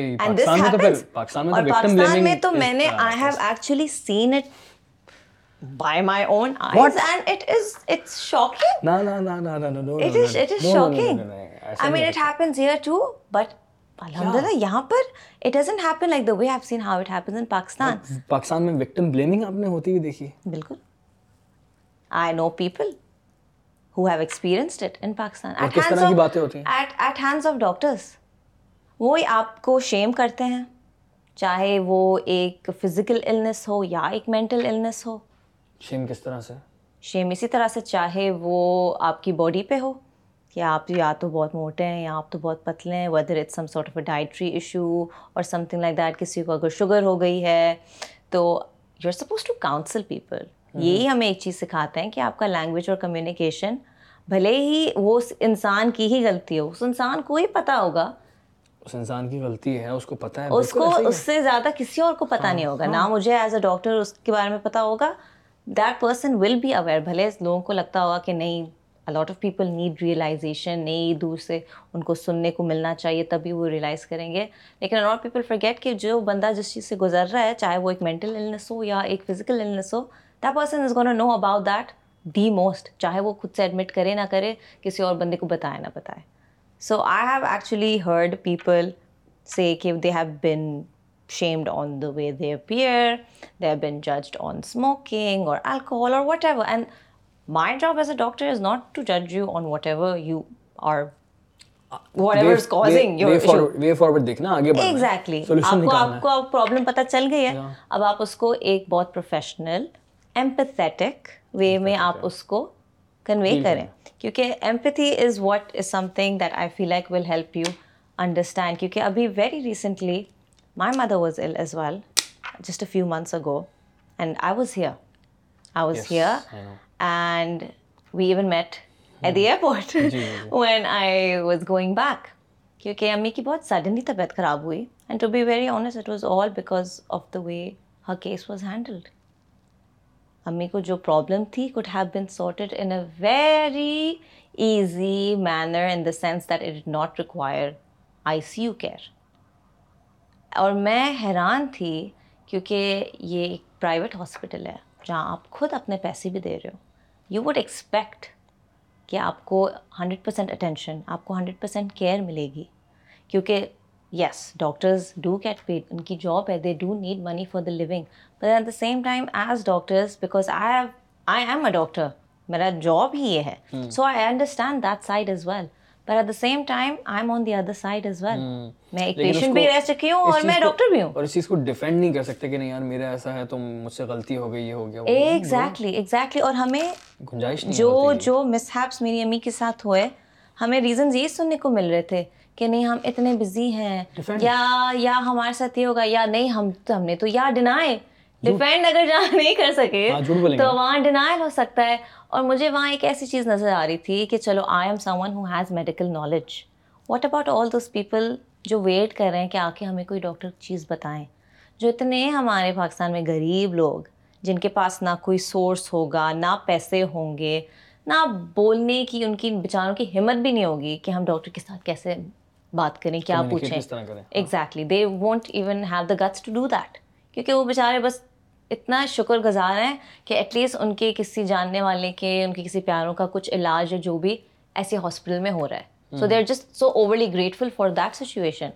میں تو میں نے نے I I have have actually seen seen it it it it it it it by my own eyes and is is is it's shocking shocking نا نا نا نا نا مین happens happens here too but الحمدللہ یہاں پر doesn't happen like way how in Pakistan Pakistan میں victim blaming ہوتی ہوئی دیکھی بالکل I know people who have experienced it in Pakistan at hands doctors وہی آپ کو شیم کرتے ہیں چاہے وہ ایک فزیکل النس ہو یا ایک مینٹل النس ہو شیم کس طرح سے شیم اسی طرح سے چاہے وہ آپ کی باڈی پہ ہو کہ آپ یا تو بہت موٹے ہیں یا آپ تو بہت پتلے ہیں whether it some sort of a dietary issue or something like that کسی کو اگر شوگر ہو گئی ہے تو you are supposed to counsel people یہی ہمیں ایک چیز سکھاتے ہیں کہ آپ کا لینگویج اور کمیونیکیشن بھلے ہی وہ انسان کی ہی غلطی ہو اس انسان کو ہی پتہ ہوگا اس انسان کی غلطی ہے اس کو پتا ہے اس کو اس سے زیادہ کسی اور کو پتا ہاں، نہیں ہوگا ہاں۔ نہ مجھے ایز اے ڈاکٹر اس کے بارے میں پتا ہوگا that person will be aware بھلے لوگوں کو لگتا ہوگا کہ نہیں a lot of people need realization نئی دور سے ان کو سننے کو ملنا چاہیے تبھی وہ ریئلائز کریں گے لیکن الاٹ پیپل فرگیٹ کہ جو بندہ جس چیز سے گزر رہا ہے چاہے وہ ایک مینٹل النس ہو یا ایک physical illness who that person is gonna know about that the most چاہے وہ خود سے ایڈمٹ کرے نہ کرے کسی اور بندے کو بتائے نہ بتائے so I have actually heard people سے کہ they have been shamed on the way they appear they have been judged on smoking or alcohol or whatever and my job as a doctor is not to جج you on whatever you are چل گئی ہے اب آپ اس کو ایک بہت professional empathetic وے میں آپ اس کو کنوے کریں کیونکہ empathy is what is something that I feel like will help you understand کیونکہ ابھی very recently my mother was ill as well just a few months ago and I was here I was here and we even met at the airport when I was going back کیونکہ امی کی بہت suddenly طبیعت خراب ہوئی and to be very honest it was all because of the way her case was handled امی کو جو پرابلم تھی could have been sorted in a very easy manner in the sense that it did not require I C U care اور میں حیران تھی کیونکہ یہ ایک پرائیویٹ ہاسپٹل ہے جہاں آپ خود اپنے پیسے بھی دے رہے ہو یو وڈ ایکسپیکٹ کہ آپ کو ہنڈریڈ پرسینٹ اٹینشن آپ کو ہنڈریڈ پرسینٹ کیئر ملے گی کیونکہ yes doctors do get paid ان کی جاب ہے they do need money for the living but at the same time as doctors because I have I am a doctor میرا job ہی یہ ہے so I understand that side as well per at the same time I am on the other side as well میں ایک patient بھی رہ چکی ہوں اور میں ڈاکٹر بھی ہوں اور اس چیز کو ڈیفینڈ نہیں کر سکتے کہ نہیں یار میرا ایسا ہے تو مجھ سے غلطی ہو گئی یہ ہو گیا ایگزیکٹلی ایگزیکٹلی اور ہمیں جو جو مس ہیپس میری امی کے ساتھ ہوئے ہمیں ریزنز یہ سننے کو مل رہے تھے کہ نہیں ہم اتنے بزی ہیں یا یا ہمارے ساتھ یہ ہوگا یا نہیں ہم ہم نے تو یا ڈینائی اگر جہاں *laughs* نہیں کر سکے ہاں، تو وہاں ہو سکتا ہے اور مجھے وہاں ایک ایسی چیز نظر آ رہی تھی کہ چلو I am someone who has medical knowledge what about all those people جو ویٹ کر رہے ہیں کہ آ کے ہمیں کوئی ڈاکٹر چیز بتائیں جو اتنے ہمارے پاکستان میں غریب لوگ جن کے پاس نہ کوئی سورس ہوگا نہ پیسے ہوں گے نہ بولنے کی ان کی بیچاروں کی ہمت بھی نہیں ہوگی کہ ہم ڈاکٹر کے ساتھ کیسے بات کریں کیا پوچھیں exactly they won't even have the guts to do that کیونکہ وہ بیچارے بس اتنا شکر گزار ہیں کہ ایٹ لیسٹ ان کے کسی جاننے والے کے ان کے کسی پیاروں کا کچھ علاج یا جو بھی ایسے ہاسپٹل میں ہو رہا ہے so they are just so overly grateful for that situation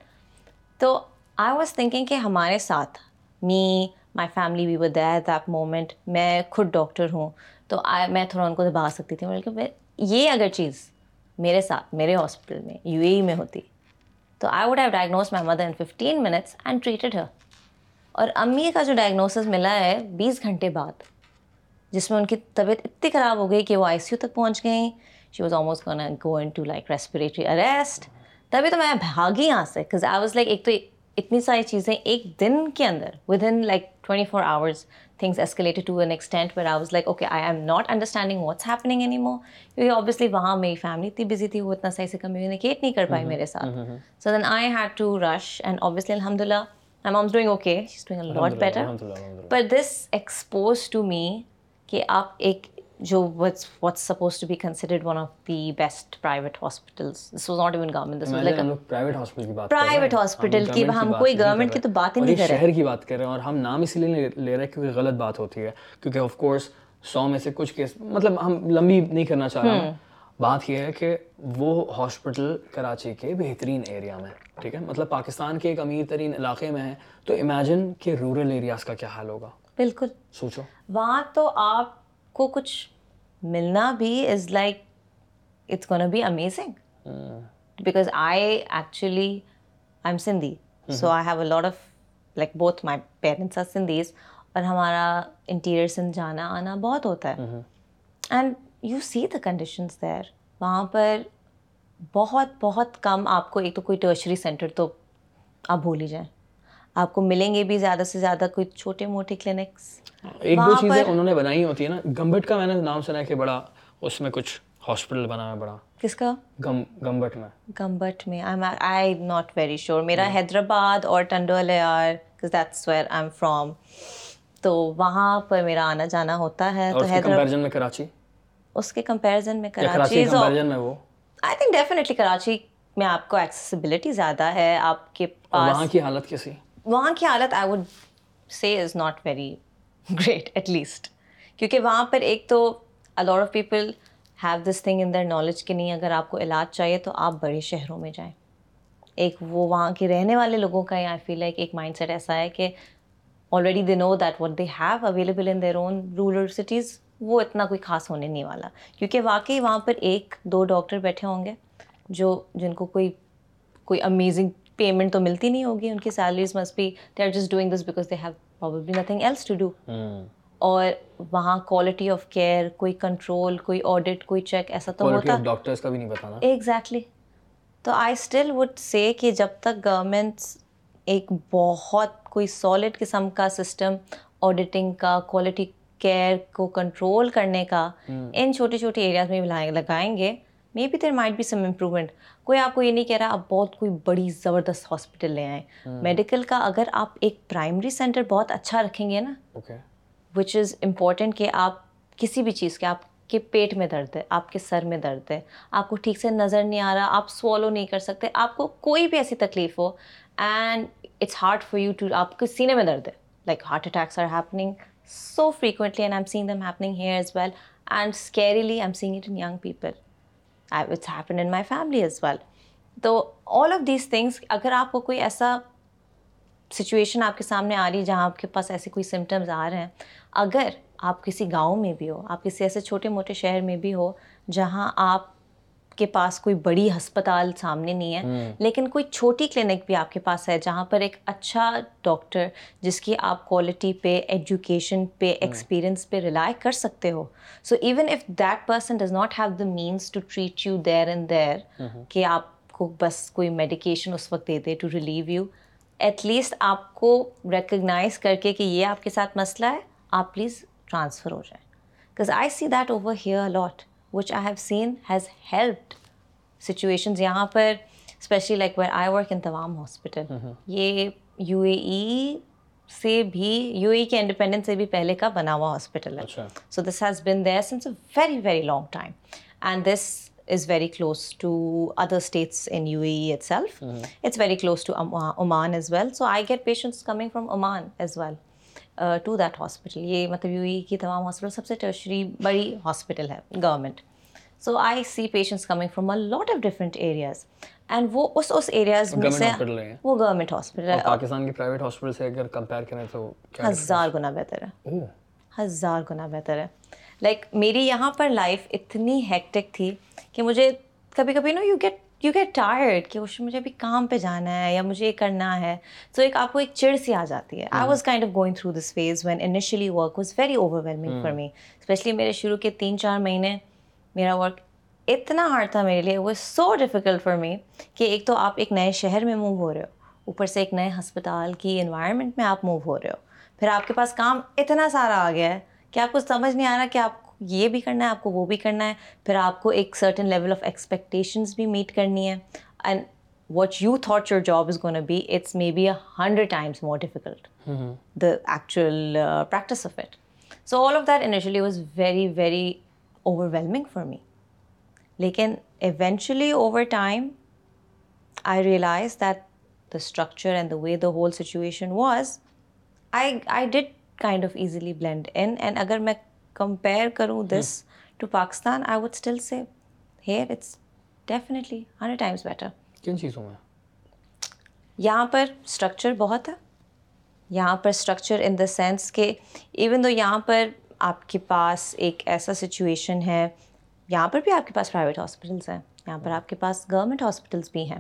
تو آئی واز تھنکنگ کہ ہمارے ساتھ me my family we with that moment میں خود ڈاکٹر ہوں تو میں تھوڑا ان کو دبا سکتی تھی بلکہ یہ اگر چیز میرے ساتھ میرے ہاسپٹل میں یو اے ای میں ہوتی تو I would have diagnose my mother in fifteen minutes and treated her اور امی کا جو ڈائگنوسز ملا ہے بیس گھنٹے بعد جس میں ان کی طبیعت اتنی خراب ہو گئی کہ وہ آئی سی یو تک پہنچ گئیں she was almost go into like respiratory arrest تبھی تو میں بھاگی یہاں سے آئی واز لائک ایک تو اتنی ساری چیزیں ایک دن کے اندر within like twenty four hours things escalated to an extent where I was like okay I'm not understanding what's happening anymore کیونکہ آبویسلی وہاں میری فیملی اتنی بزی تھی وہ اتنا صحیح سے کمیونیکیٹ نہیں کر پائی میرے ساتھ so then I had to rush and obviously الحمد للہ I'm doing okay lot better per this expose to me کہ آپ ایک جو what's what supposed to be considered one of the best private hospitals this was not even government this was like private hospital کی بات private hospital کی ہم کوئی government کی تو بات ہی نہیں کر رہے شہر کی بات کر رہے ہیں اور ہم نام اس لیے لے رہے ہیں کیونکہ غلط بات ہوتی ہے کیونکہ اف کورس سو میں سے کچھ کیس مطلب ہم لمبی نہیں کرنا چاہ رہے ہیں بات یہ ہے کہ وہ ہاسپٹل کراچی کے بہترین ایریا میں ٹھیک ہے مطلب پاکستان کے ایک امیر ترین علاقے میں ہے تو امیجن کہ رورل ایریاز کا کیا حال ہوگا بالکل سوچو وہاں تو آپ کو کچھ ملنا بھی is like it's can be amazing because I actually I'm Sindhi so I have a lot of like both my parents are Sindhis اور ہمارا انٹیریئر سندھ جانا آنا بہت ہوتا ہے and you see the conditions there وہاں پر بہت بہت کم آپ کو ایک تو کوئی ٹرشری سینٹر تو آپ بھول ہی جائیں آپ کو ملیں گے بھی زیادہ سے زیادہ کوئی چھوٹے موٹے کلینکس ایک دو چیزیں انہوں نے بنائی ہوتی ہے نا گمبٹ کا میں نے نام سنا کہ بڑا اس میں کچھ ہاسپٹل بنا ہے بڑا کس کا گمبٹ میں گمبٹ میں I I not very sure میرا hmm. حیدرآباد اور ٹنڈول are that's where I'm from تو وہاں پر میرا آنا جانا ہوتا ہے تو حیدرآباد میں کراچی اس کے کمپیریزن میں کراچی میں وہ آئی تھنک ڈیفینیٹلی کراچی میں آپ کو ایکسیسبلٹی زیادہ ہے آپ کے پاس وہاں کی حالت کیسی وہاں کی حالت I would see is not very great at least کیونکہ وہاں پر ایک تو a lot of people have this thing in their knowledge کہ نہیں اگر آپ کو علاج چاہیے تو آپ بڑے شہروں میں جائیں ایک وہ وہاں کے رہنے والے لوگوں کا آئی فیل لائک ایک مائنڈ سیٹ ایسا ہے کہ already they know that what they have available in their own rural cities وہ اتنا کوئی خاص ہونے نہیں والا کیونکہ واقعی وہاں پر ایک دو ڈاکٹر بیٹھے ہوں گے جو جن کو کوئی کوئی امیزنگ پیمنٹ تو ملتی نہیں ہوگی ان کی سیلریز مس بھی hmm. وہاں کوالٹی آف کیئر کوئی کنٹرول کوئی آڈٹ کوئی چیک ایسا تو ہوتا بتانا ایگزیکٹلی تو آئی اسٹل وڈ سے کہ جب تک گورمنٹ ایک بہت کوئی سالڈ قسم کا سسٹم آڈیٹنگ کا کوالٹی کیئر کو کنٹرول کرنے کا hmm. ان چھوٹے چھوٹے ایریاز میں لگائیں گے may be there might be some improvement کوئی آپ کو یہ نہیں کہہ رہا آپ بہت کوئی بڑی زبردست ہاسپٹل لے آئیں میڈیکل ہاں۔ کا اگر آپ ایک پرائمری سینٹر بہت اچھا رکھیں گے نا وچ از امپورٹنٹ کہ آپ کسی بھی چیز کے آپ کے پیٹ میں درد ہے آپ کے سر میں درد ہے آپ کو ٹھیک سے نظر نہیں آ رہا آپ سوالو نہیں کر سکتے آپ کو کوئی بھی ایسی تکلیف ہو and it's hard for you to آپ کے سینے میں درد ہے like heart attacks are happening so frequently I'm seeing it in young people it's what's happen in my family as well تو آل آف دیز تھنگس اگر آپ کو کوئی ایسا سچویشن آپ کے سامنے آ رہی ہے جہاں آپ کے پاس ایسے کوئی سمٹمز آ رہے ہیں اگر آپ کسی گاؤں میں بھی ہو آپ کسی ایسے چھوٹے موٹے شہر میں بھی ہو جہاں آپ کے پاس کوئی بڑی ہسپتال سامنے نہیں ہے لیکن کوئی چھوٹی کلینک بھی آپ کے پاس ہے جہاں پر ایک اچھا ڈاکٹر جس کی آپ کوالٹی پہ ایجوکیشن پہ ایکسپیرئنس پہ رلائی کر سکتے ہو so even if that person does not have the means to treat you there and there کہ آپ کو بس کوئی میڈیکیشن اس وقت دے دے to relieve you at least آپ کو ریکگنائز کر کے کہ یہ آپ کے ساتھ مسئلہ ہے آپ پلیز ٹرانسفر ہو جائیں because I see that over here lot which I have seen has helped situations یہاں پر especially like where I work in تمام ہاسپٹل یہ یو اے ای سے بھی یو اے ای کے انڈیپینڈنس سے بھی پہلے کا بنا ہوا ہاسپٹل ہے so this has been there since a very very long time and this is very close to other states in U A itself it's very close to Oman as well so I get patients coming from Oman as well to that hospital یہ مطلب U E کی تمام hospital سب سے tertiary بڑی hospital ہے government so I see patients coming from lot of different areas and وہ اس اس ایریاز میں سے وہ گورنمنٹ ہاسپٹل ہے پاکستان پرائیویٹ ہاسپٹل سے اگر کمپیئر کریں تو ہزار گنا بہتر ہے ہزار گنا بہتر ہے لائک میری یہاں پر لائف اتنی ہیکٹک تھی کہ مجھے کبھی کبھی know you get you get tired کہ اس مجھے ابھی کام پہ جانا ہے یا مجھے یہ کرنا ہے سو ایک آپ کو ایک چڑ سی آ جاتی ہے I was kind of going through this phase when initially work was very overwhelming for me especially میرے شروع کے تین چار مہینے میرا ورک اتنا ہارڈ تھا میرے لیے وہ سو ڈیفیکلٹ فار می کہ ایک تو آپ ایک نئے شہر میں موو ہو رہے ہو اوپر سے ایک نئے ہسپتال کی انوائرمنٹ میں آپ موو ہو رہے ہو پھر آپ کے پاس کام اتنا سارا آ گیا ہے کہ آپ کو سمجھ نہیں آ رہا کہ آپ یہ بھی کرنا ہے آپ کو وہ بھی کرنا ہے پھر آپ کو ایک سرٹن لیول آف ایکسپیکٹیشن بھی میٹ کرنی ہے and what you thought your job is gonna be it's maybe a hundred times more difficult the actual practice of it so all of that initially was very very overwhelming for me لیکن eventually over time I realise that the structure and the way the whole situation was I I did kind of easily blend in and اگر میں compare کروں this to Pakistan I would still say here it's definitely hundred times better کن چیزوں میں یہاں پر structure بہت ہے یہاں پر اسٹرکچر ان دا سینس کہ ایون دو یہاں پر آپ کے پاس ایک ایسا سچویشن ہے یہاں پر بھی آپ کے پاس پرائیویٹ ہاسپٹلس ہیں یہاں پر آپ کے پاس گورنمنٹ ہاسپٹلس بھی ہیں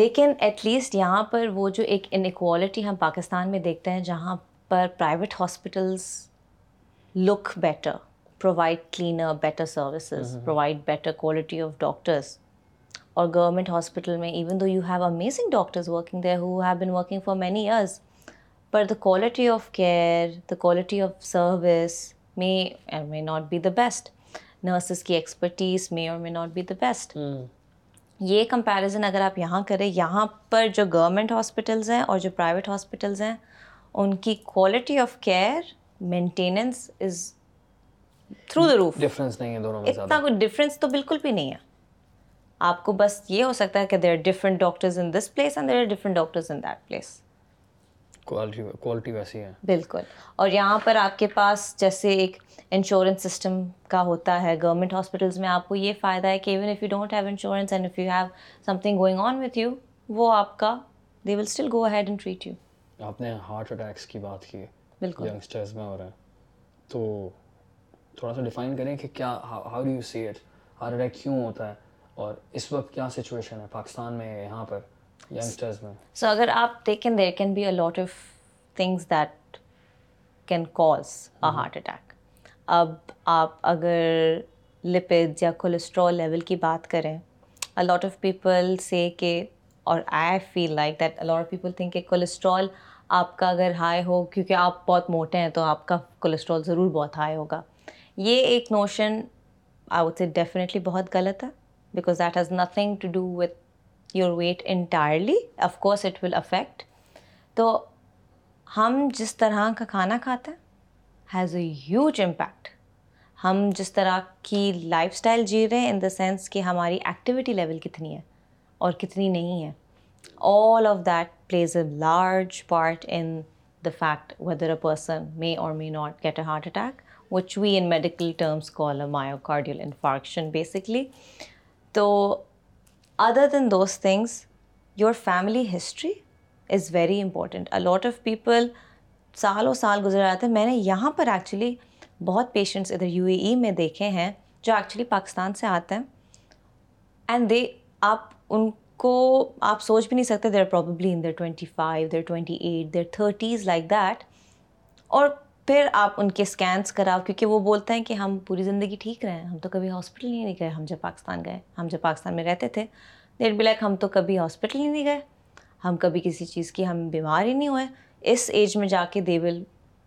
لیکن ایٹ لیسٹ یہاں پر وہ جو ایک انکوالٹی ہم پاکستان میں دیکھتے ہیں جہاں پر private hospitals look better provide cleaner better services provide better quality of doctors اور گورنمنٹ ہاسپٹل میں even though you have amazing doctors working they who have been working for many years per the quality of care the quality of service may and may not be the best nurses کی expertise may or may not be the best یہ comparison اگر آپ یہاں کریں یہاں پر جو government hospitals ہیں اور جو پرائیویٹ ہاسپٹلز ہیں ان کی quality of care maintenance is through the roof difference نہیں ہے دونوں اتنا کوئی ڈفرینس تو بالکل بھی نہیں ہے آپ کو بس یہ ہو سکتا ہے کہ there are different doctors in this place and there are different doctors in that place quality ویسی ہے بالکل اور یہاں پر آپ کے پاس جیسے ایک انشورنس سسٹم کا ہوتا ہے گورنمنٹ ہاسپٹلس میں آپ کو یہ فائدہ ہے کہ even if you don't have insurance and if you have something going on with you وہ آپ کا they will still go ahead and treat you آپ نے ہارٹ اٹیکس کی بات کی بالکل یگسٹرز میں ہو رہا ہے تو تھوڑا سا ڈیفائن کریں کہ کیا how do you see it ہر رائے کیوں ہوتا ہے اور اس وقت کیا سچویشن ہے پاکستان میں یہاں پر یگسٹرز میں سو اگر آپ دیکھیں there can be a lot of things that can cause a heart attack اب آپ اگر لپڈ یا کولیسٹرول لیول کی بات کریں اے لاٹ آف پیپل سے کہ اور I feel like that a lot of people think کہ کولیسٹرول آپ کا اگر ہائی ہو کیونکہ آپ بہت موٹے ہیں تو آپ کا کولیسٹرول ضرور بہت ہائی ہوگا یہ ایک نوشن سے ڈیفینیٹلی بہت غلط ہے because that has nothing to do with your weight entirely of course it will affect تو ہم جس طرح کا کھانا کھاتے ہیں ہیز اے ہیوج امپیکٹ ہم جس طرح کی لائف اسٹائل جی رہے ہیں ان دا سینس کہ ہماری ایکٹیویٹی لیول کتنی ہے اور کتنی نہیں ہے all of that plays a large part in the fact whether a person may or may not get a heart attack which we in medical terms call a myocardial infarction basically تو other than those things your family history is very important a lot of people سالوں سال گزر جاتے ہیں میں نے یہاں پر ایکچولی بہت پیشنٹس ادھر یو اے ای میں دیکھے ہیں جو ایکچولی پاکستان سے آتے ہیں اینڈ دے آپ ان کو آپ سوچ بھی نہیں سکتے there probably in their twenty five their twenty eight their thirties like that اور پھر آپ ان کے اسکینس کراؤ کیونکہ وہ بولتے ہیں کہ ہم پوری زندگی ٹھیک رہے ہیں ہم تو کبھی ہاسپٹل ہی نہیں گئے ہم جب پاکستان گئے ہم جب پاکستان میں رہتے تھے دیر بلیک ہم تو کبھی ہاسپٹل ہی نہیں گئے ہم کبھی کسی چیز کی ہم بیمار ہی نہیں ہوئے اس ایج میں جا کے they will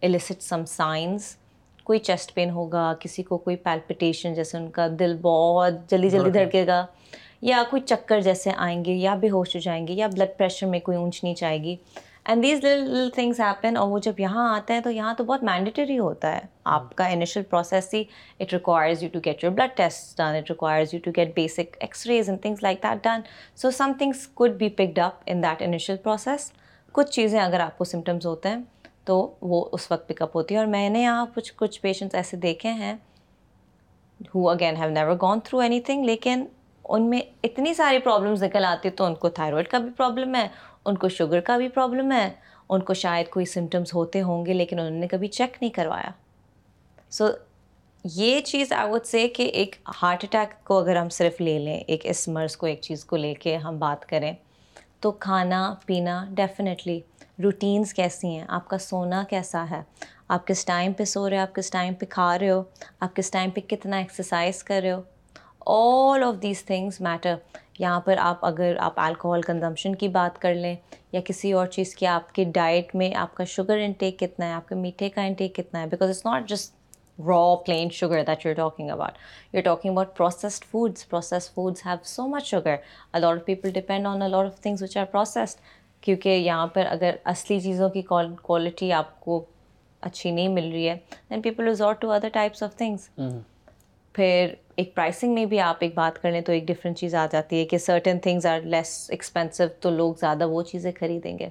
elicit some signs کوئی چیسٹ پین ہوگا کسی کو کوئی پیلپٹیشن جیسے ان کا دل بہت جلدی جلدی دھڑکے گا یا کوئی چکر جیسے آئیں گے یا بے ہوش ہو جائیں گے یا بلڈ پریشر میں کوئی اونچ نیچ آئے گی اینڈ دیز لل تھنگس ہیپن اور وہ جب یہاں آتے ہیں تو یہاں تو بہت مینڈیٹری ہوتا ہے آپ کا initial process he it requires you to get your blood test done it requires you to get basic X rays and things like that done so some things could be picked up in that initial process کچھ چیزیں اگر آپ کو symptoms ہوتے ہیں تو وہ اس وقت پک اپ ہوتی ہے اور میں نے یہاں کچھ کچھ پیشنٹس ایسے دیکھے ہیں who again have never gone through anything لیکن ان میں اتنی ساری پرابلمس نکل آتی تو ان کو تھائرائڈ کا بھی پرابلم ہے ان کو شوگر کا بھی پرابلم ہے ان کو شاید کوئی سمٹمس ہوتے ہوں گے لیکن انہوں نے کبھی چیک نہیں کروایا سو یہ چیز آئی وڈ سے کہ ایک ہارٹ اٹیک کو اگر ہم صرف لے لیں ایک اس مرض کو ایک چیز کو لے کے ہم بات کریں تو کھانا پینا ڈیفینیٹلی روٹینز کیسی ہیں آپ کا سونا کیسا ہے آپ کس ٹائم پہ سو رہے ہو آپ کس ٹائم پہ کھا رہے ہو آپ کس ٹائم پہ کتنا ایکسرسائز کر رہے ہو all of these things matter یہاں پر آپ اگر آپ الکوہول کنزمپشن کی بات کر لیں یا کسی اور چیز کی آپ کی ڈائٹ میں آپ کا شوگر انٹیک کتنا ہے آپ کے میٹھے کا انٹیک کتنا ہے because it's not just raw plain sugar that you are talking about you talking about processed foods process foods have so much sugar a lot of people depend on a lot of things which are processed کیونکہ یہاں پر اگر اصلی چیزوں کی quality آپ کو اچھی نہیں مل رہی ہے then people resort to other types of things پھر ایک پرائسنگ میں بھی آپ ایک بات کر لیں تو ایک ڈفرینٹ چیز آ جاتی ہے کہ certain things are less expensive تو لوگ زیادہ وہ چیزیں خریدیں گے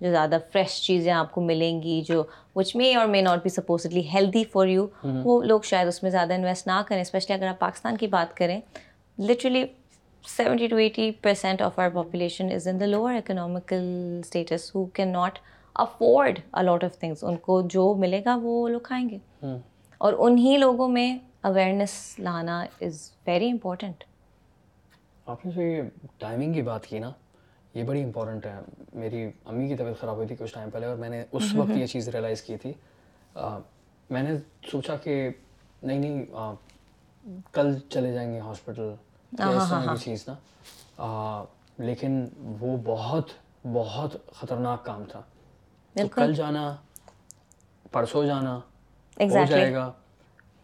جو زیادہ فریش چیزیں آپ کو ملیں گی جو which may or may not be supposedly healthy for you وہ لوگ شاید اس میں زیادہ انویسٹ نہ کریں اسپیشلی اگر آپ پاکستان کی بات کریں literally seventy two eighty percent of our population is in the lower economical status who can not afford a lot of things ان کو جو ملے گا وہ وہ لوگ کھائیں گے hmm. اور انہیں لوگوں میں اویئرنیس لانا از ویری امپورٹنٹ آپ نے جو یہ ٹائمنگ کی بات کی نا یہ بڑی امپورٹنٹ ہے میری امی کی طبیعت خراب ہوئی تھی کچھ ٹائم پہلے اور میں نے اس وقت یہ چیز ریئلائز کی تھی میں نے سوچا کہ نہیں نہیں کل چلے جائیں گے ہاسپٹل چیز نا لیکن وہ بہت بہت خطرناک کام تھا کل جانا پرسوں جانا ہو جائے گا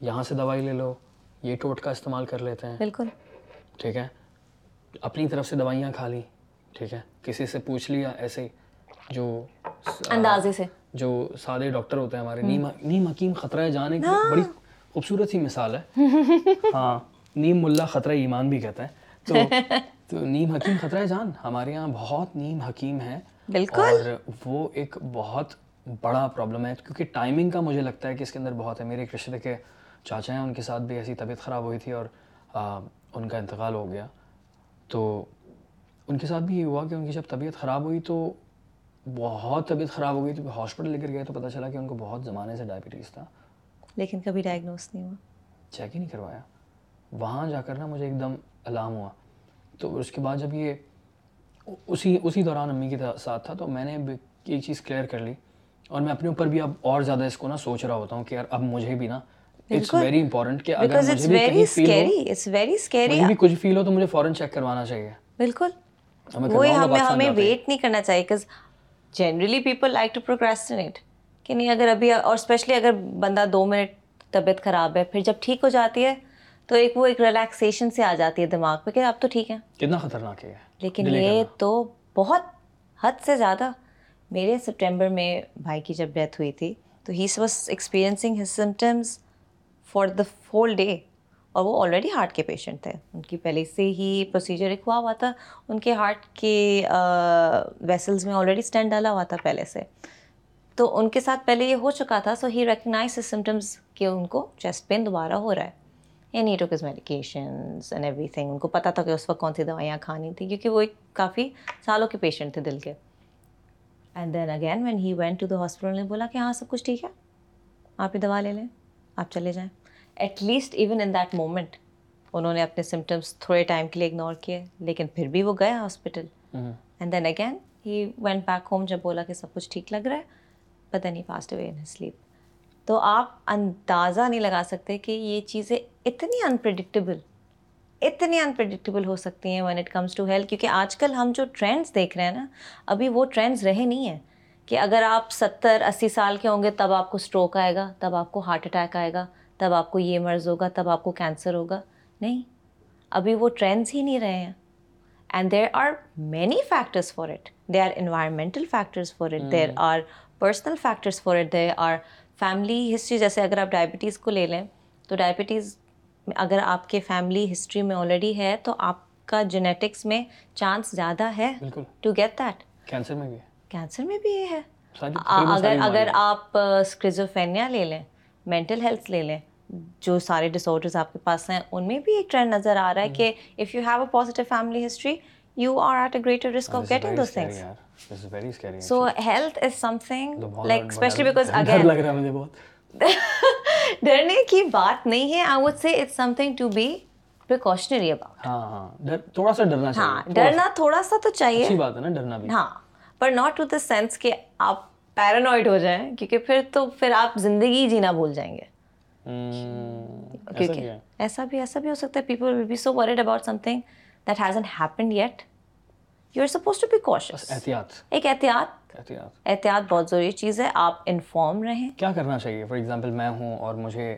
یہاں سے دوائی لے لو یہ ٹوٹکا استعمال کر لیتے ہیں بالکل ٹھیک ہے اپنی طرف سے دوائیاں کھا لی ٹھیک ہے کسی سے پوچھ لیا ایسے جو اندازے سے جو سادے ڈاکٹر ہوتے ہیں ہمارے نیم حکیم خطرہ جانے کی ہاں۔ بڑی خوبصورت سی مثال ہے *laughs* ہاں نیم ملا خطرہ ایمان بھی کہتے ہیں تو *laughs* تو نیم حکیم خطرہ جان ہمارے یہاں بہت نیم حکیم ہے بالکل اور وہ ایک بہت بڑا پرابلم ہے کیونکہ ٹائمنگ کا مجھے لگتا ہے کہ اس کے اندر بہت ہے میرے ایک رشتے کے چاچا ہیں ان کے ساتھ بھی ایسی طبیعت خراب ہوئی تھی اور ان کا انتقال ہو گیا تو ان کے ساتھ بھی یہ ہوا کہ ان کی جب طبیعت خراب ہوئی تو بہت طبیعت خراب ہو گئی تو ہاسپٹل لے کر گئے تو پتہ چلا کہ ان کو بہت زمانے سے ڈائبٹیز تھا لیکن کبھی ڈائگنوز نہیں ہوا چیک ہی نہیں کروایا وہاں جا کر نا مجھے ایک دم الام ہوا تو اس کے بعد جب یہ اسی اسی دوران امی کے ساتھ تھا تو میں نے ایک چیز کلیئر کر لی اور میں اپنے اوپر بھی اب اور زیادہ اس کو نا سوچ رہا ہوتا ہوں کہ یار اب مجھے بھی نا ہو تو ایک وہ ایک ریلیکسن سے آ جاتی ہے دماغ پہ کہ آپ تو ٹھیک ہے کتنا خطرناک ہے لیکن یہ تو بہت حد سے زیادہ میرے سپٹمبر میں بھائی کی جب ڈیتھ ہوئی تھی تو his for the whole day اور وہ آلریڈی ہارٹ کے پیشنٹ تھے ان کی پہلے سے ہی پروسیجر ایک ہوا ہوا تھا ان کے ہارٹ کے ویسلز میں آلریڈی اسٹینڈ ڈالا ہوا تھا پہلے سے تو ان کے ساتھ پہلے یہ ہو چکا تھا سو ہی ریکگنائز سمٹمز کہ ان کو چیسٹ پین دوبارہ ہو رہا ہے any two cause medications and everything ان کو پتا تھا کہ اس وقت کون سی دوائیاں کھانی تھیں کیونکہ وہ ایک کافی سالوں کے پیشنٹ تھے دل کے and then again when he went to the hospital نے بولا کہ ہاں سب کچھ ٹھیک ہے آپ ہی دوا لے لیں آپ چلے جائیں at least even in that moment انہوں نے اپنے سمٹمس تھوڑے ٹائم کے لیے اگنور کیے لیکن پھر بھی وہ گئے hospital and then again he went back home جب بولا کہ سب کچھ ٹھیک لگ رہا ہے پتہ نہیں فاسٹ اوے سلیپ تو آپ اندازہ نہیں لگا سکتے کہ یہ چیزیں اتنی انپریڈکٹیبل اتنی انپریڈکٹیبل ہو سکتی ہیں when it comes to health کیونکہ آج کل ہم جو ٹرینڈس دیکھ رہے ہیں نا ابھی وہ ٹرینڈس رہے نہیں ہیں کہ اگر آپ ستر اسی سال کے ہوں گے تب آپ کو اسٹروک آئے گا تب آپ کو ہارٹ اٹیک آئے گا تب آپ کو یہ مرض ہوگا تب آپ کو کینسر ہوگا نہیں ابھی وہ ٹرینز ہی نہیں رہے ہیں and there are many factors for it they are environmental factors for it there are personal factors for it there are family history جیسے اگر آپ ڈائبٹیز کو لے لیں تو ڈائبٹیز اگر آپ کے فیملی ہسٹری میں آلریڈی ہے تو آپ کا جینیٹکس میں چانس زیادہ ہے ٹو گیٹ دیٹ کینسر میں بھی کینسر میں بھی یہ ہے اگر اگر آپ اسکریزوفینیا لے لیں مینٹل ہیلتھ لے لیں جو سارے ڈس آڈرز آپ کے پاس ہیں ان میں بھی ایک ٹرینڈ نظر آ رہا ہے کہ if you have a positive family history you are at a greater risk of getting those things so health is something like especially because again ڈرنے کی بات نہیں ہے I would say it's something to be precautionary about ہاں ہاں تھوڑا سا ڈرنا ہاں، چاہیے ہاں ڈرنا تھوڑا سا تو چاہیے اچھی بات ہے نا ڈرنا بھی ہاں پر ناٹ ٹو دا سینس کہ آپ پیرانوائڈ ہو جائیں کیونکہ پھر تو پھر آپ زندگی جینا بھول جائیں گے کیونکہ ایسا بھی ایسا بھی ہو سکتا ہے people will be so worried about something that has and happened yet you are supposed to be کوشس احتیاط ایک احتیاط احتیاط بہت ضروری چیز ہے آپ انفارم رہیں کیا کرنا چاہیے فار ایگزامپل میں ہوں اور مجھے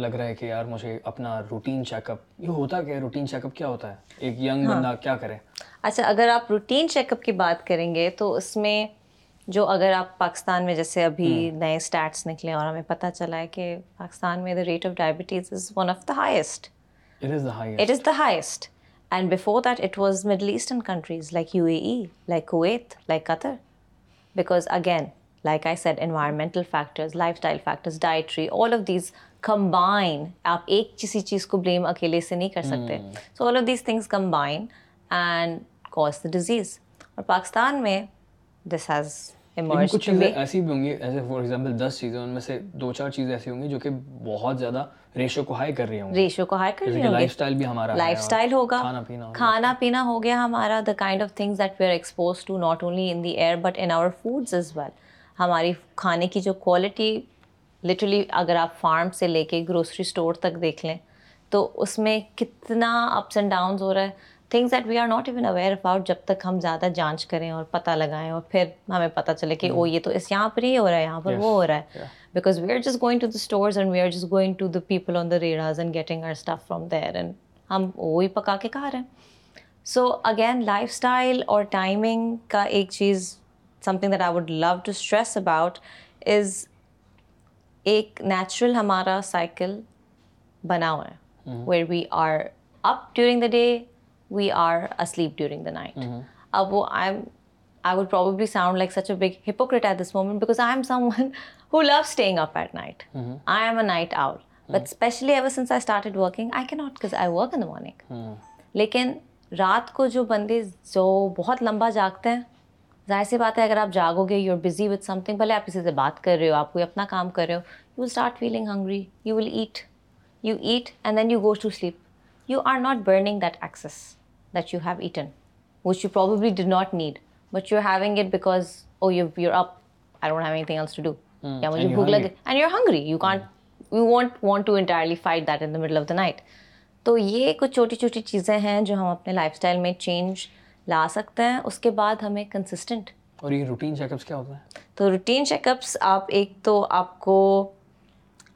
لگ رہا ہے کہ یار مجھے اپنا روٹین چیک اپ یہ ہوتا کیا روٹین چیک اپ کیا ہوتا ہے ایک ینگ ہاں۔ بندہ کیا کرے اچھا اگر آپ روٹین چیک اپ کی بات کریں گے تو اس میں جو اگر آپ پاکستان میں جیسے ابھی نئے اسٹیٹس نکلے اور ہمیں پتہ چلا ہے کہ پاکستان میں the rate of diabetes is one of the highest it is the highest and before that it was middle eastern countries like U A E like Kuwait like Qatar because again like I said environmental factors lifestyle factors dietary all of these combine آپ ایک کسی چیز کو blame اکیلے سے نہیں کر سکتے so all of these things combine and cause the disease اور پاکستان میں دس ہیز کچھ چیزیں ایسی بھی ہوں گی ایسے فار ایگزامپل دس چیزیں ان میں سے دو چار چیزیں ایسی ہوں گی جو کہ بہت زیادہ ریشو کو ہائی کر رہی ہوں ریشو کو ہائی کر رہی ہوں لائف اسٹائل بھی ہمارا لائف اسٹائل ہوگا کھانا پینا ہو گیا ہمارا the kind of things that we are expose to not only in the air but in our foods as well ہماری کھانے کی جو کوالٹی لٹرلی اگر آپ فارم سے لے کے گروسری اسٹور تک دیکھ لیں تو اس میں کتنا اپس اینڈ ڈاؤنز ہو رہا ہے things that we are not even aware about جب تک ہم زیادہ جانچ کریں اور پتہ لگائیں اور پھر ہمیں پتہ چلے کہ hmm. وہ یہ تو اس یہاں پر ہی ہو رہا ہے یہاں پر وہ ہو رہا ہے because we are just going to the stores and we are just going to the people on the ریڈاز and getting our stuff from there and ہم وہی پکا کے کھا رہے ہیں سو اگین لائف اسٹائل اور ٹائمنگ کا ایک چیز something that I would love to stress about is ایک نیچرل ہمارا سائیکل بنا ہوا ہے where we are up during the day we are asleep during the night اب وہ I I am probably sound like such a big hypocrite at this moment because I am someone who love staying up at night I am a night out but especially ever since I working I کی not I work in the morning لیکن رات کو جو بندے جو بہت لمبا جاگتے ہیں ظاہر سی بات ہے اگر آپ جاگو گے you are busy with something بھلے آپ کسی سے بات کر رہے ہو آپ کوئی اپنا کام کر رہے ہو you will start feeling hungry you will eat you eat and then you go to sleep you are not burning that excess that you have eaten which you probably done not need but you having it because oh you up I don't have anything else to do یا مجھے بھوک لگے and you are hungry you can't you want want to entirely fight that in the middle of the night تو یہ کچھ چھوٹی چھوٹی چیزیں ہیں جو ہم اپنے لائف اسٹائل میں چینج لا سکتے ہیں اس کے بعد ہمیں کنسسٹنٹ اور یہ routine routine check check ups ups کیا تو آپ ایک تو آپ کو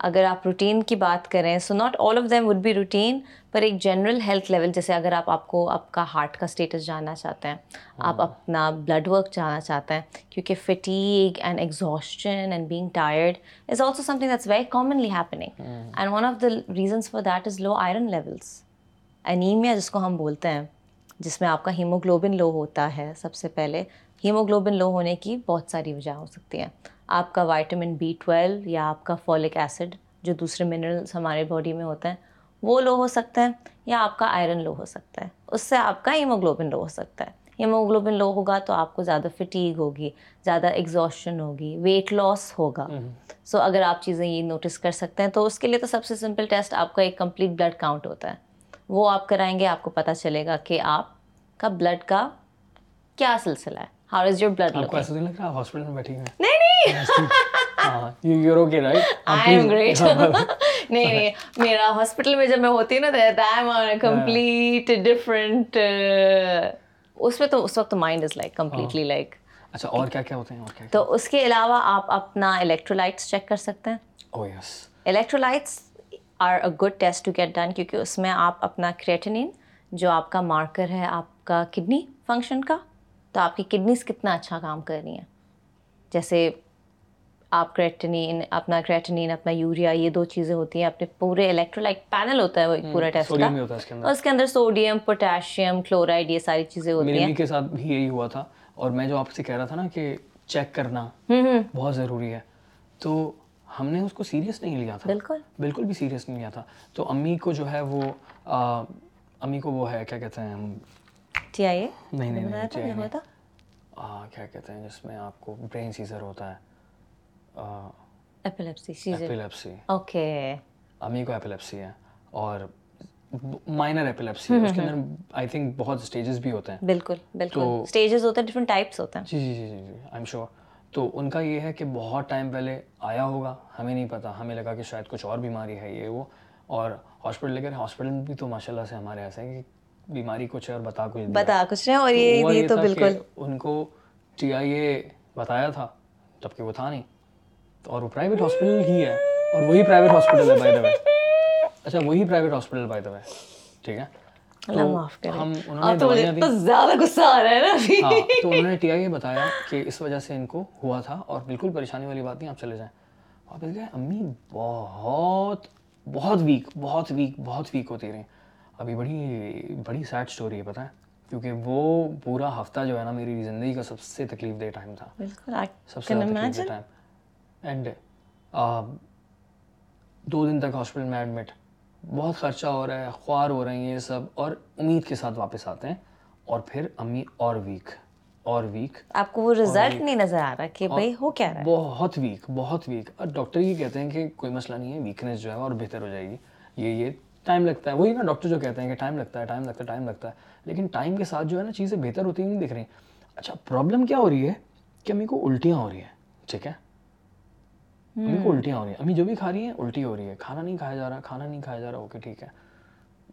اگر آپ روٹین کی بات کریں so not all of them would be routine پر ایک جنرل ہیلتھ لیول جیسے اگر آپ آپ کو آپ کا ہارٹ کا اسٹیٹس جاننا چاہتے ہیں آپ ہاں۔ اپنا بلڈ ورک جاننا چاہتے ہیں کیونکہ fatigue and and being tired is also something that's very commonly happening and one of the reasons for that is low iron levels anaemia جس کو ہم بولتے ہیں جس میں آپ کا ہیموگلوبن لو ہوتا ہے سب سے پہلے ہیموگلوبن لو ہونے کی بہت ساری وجہ ہو سکتی ہیں آپ کا وائٹامن بی ٹویلو یا آپ کا فولک ایسڈ جو دوسرے منرلس ہمارے باڈی میں ہوتے ہیں وہ لو ہو سکتا ہے یا آپ کا آئرن لو ہو سکتا ہے اس سے آپ کا ہیموگلوبن لو ہو سکتا ہے ہیموگلوبن لو ہوگا تو آپ کو زیادہ فٹیگ ہوگی زیادہ اگزوسن ہوگی ویٹ لاس ہوگا سو اگر آپ چیزیں یہ نوٹس کر سکتے ہیں تو اس کے لیے تو سب سے سمپل ٹیسٹ آپ کا ایک کمپلیٹ بلڈ کاؤنٹ ہوتا ہے وہ آپ کرائیں گے آپ کو پتہ چلے گا کہ آپ کا بلڈ کا کیا سلسلہ ہے ہاؤ از یور بلڈ آپ ایسا نہیں لگ رہا ہاسپٹل میں بیٹھی ہیں نہیں نہیں you you're okay right I am great نہیں نہیں میرا ہاسپٹل میں جب میں ہوتی ہوں نا that I am on complete different اس میں تو اس وقت mind is like completely like اچھا اور کیا کیا ہوتے ہیں تو اس کے علاوہ آپ اپنا الیکٹرولائٹس چیک کر سکتے ہیں او yes electrolytes are a good test to get done کیونکہ اس میں آپ اپنا کریٹنین جو آپ کا مارکر ہے آپ کا کڈنی فنکشن کا تو آپ کی کڈنیز کتنا اچھا کام کر رہی ہیں جیسے آپ کریٹنین اپنا کریٹنین اپنا یوریا یہ دو چیزیں ہوتی ہیں اپنے پورے الیکٹرولائٹ پینل ہوتا ہے وہ ایک پورا ٹیسٹ اس کے اندر سوڈیم پوٹیشیم کلورائڈ یہ ساری چیزیں ہوتی ہیں کے ساتھ بھی یہی ہوا تھا اور میں جو آپ سے کہہ رہا تھا نا کہ چیک کرنا بہت ضروری ہے تو ہم نے اس کو سیریس نہیں لیا تھا بالکل بالکل بھی سیریس نہیں لیا تھا تو امی کو جو ہے وہ امی کو وہ ہے کیا کہتے ہیں ٹی آئی نہیں نہیں کیا کہتے ہیں جس میں آپ کو برین سیزر ہوتا ہے امی کو ایپیلپسی ہے اور مائنر ایپیلپسی ہے اس کے اندر آئی تھنک بہت اسٹیجز بھی ہوتے ہیں بالکل بالکل اسٹیجز ہوتے ہیں ڈفرنٹ ٹائپس ہوتے ہیں جی جی جی جی آئی ایم شیور تو ان کا یہ ہے کہ بہت ٹائم پہلے آیا ہوگا ہمیں نہیں پتا ہمیں لگا کہ شاید کچھ اور بیماری ہے یہ وہ اور ہاسپٹل لے کر ہاسپٹل بھی تو ماشاء اللہ سے ہمارے ایسا ہے کہ بیماری کچھ ہے اور بتا کچھ بتا کچھ ہے اور یہ یہ تو بالکل ان کو ٹی آئی اے بتایا تھا جب کہ وہ تھا نہیں اور وہ پرائیویٹ ہاسپٹل ہی ہے اور وہی پرائیویٹ ہاسپٹل ہے بائی وے اچھا وہی پرائیویٹ ہاسپٹل بائی وے ٹھیک ہے اللہ معاف کرے ہم انہوں نے زیادہ غصہ آ رہا ہے نا ابھی ہاں، تو انہوں نے ٹی آئی یہ بتایا کہ اس وجہ سے ان کو ہوا تھا اور بالکل پریشانی والی بات نہیں آپ چلے جائیں واپس گئے امی بہت بہت ویک بہت ویک بہت ویک ہوتے رہے ابھی بڑی بڑی سیڈ اسٹوری ہے پتہ ہے کیونکہ وہ پورا ہفتہ جو ہے نا میری زندگی کا سب سے تکلیف دہ ٹائم تھا سب سے تکلیف دہ ٹائم اینڈ دو دن تک ہاسپٹل میں ایڈمٹ بہت خرچہ ہو رہا ہے خوار ہو رہے ہیں یہ سب اور امید کے ساتھ واپس آتے ہیں اور پھر امی اور ویک اور ویک آپ کو وہ ریزلٹ نہیں نظر آ رہا کہ ہو کیا رہا بہت ویک بہت ویک اور ڈاکٹر یہ کہتے ہیں کہ کوئی مسئلہ نہیں ہے ویکنیس جو ہے اور بہتر ہو جائے گی یہ یہ ٹائم لگتا ہے وہی نا ڈاکٹر جو کہتے ہیں کہ ٹائم لگتا ہے ٹائم لگتا ہے ٹائم لگتا ہے لیکن ٹائم کے ساتھ جو ہے نا چیزیں بہتر ہوتی نہیں دکھ رہی اچھا پرابلم کیا ہو رہی ہے کہ امی کو الٹیاں ہو رہی ہیں ٹھیک ہے امی کو الٹیاں ہو رہی ہیں امی جو بھی کھا رہی ہیں الٹی ہو رہی ہے کھانا نہیں کھایا جا رہا کھانا نہیں کھایا جا رہا اوکے ٹھیک ہے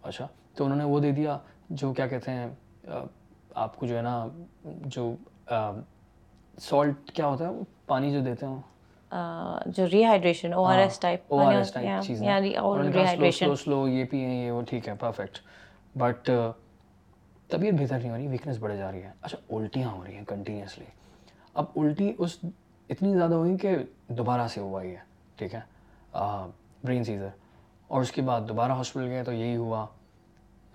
اچھا تو انہوں نے وہ دے دیا جو کیا کہتے ہیں آپ کو جو ہے نا جو سالٹ کیا ہوتا ہے پانی جو دیتے ہیں جو rehydration O R S type O R S type چیز ری ہائیڈریشن سلو سلو یہ پی ہیں یہ وہ ٹھیک ہے پرفیکٹ بٹ طبیعت بہتر نہیں ہو رہی ویکنیس بڑھ جا رہی ہے اچھا الٹیاں ہو رہی ہیں کنٹینیوسلی اب الٹی اس اتنی زیادہ ہوئی کہ دوبارہ سے ہوا یہ ٹھیک ہے برین سیزر اور اس کے بعد دوبارہ ہاسپٹل گئے تو یہی ہوا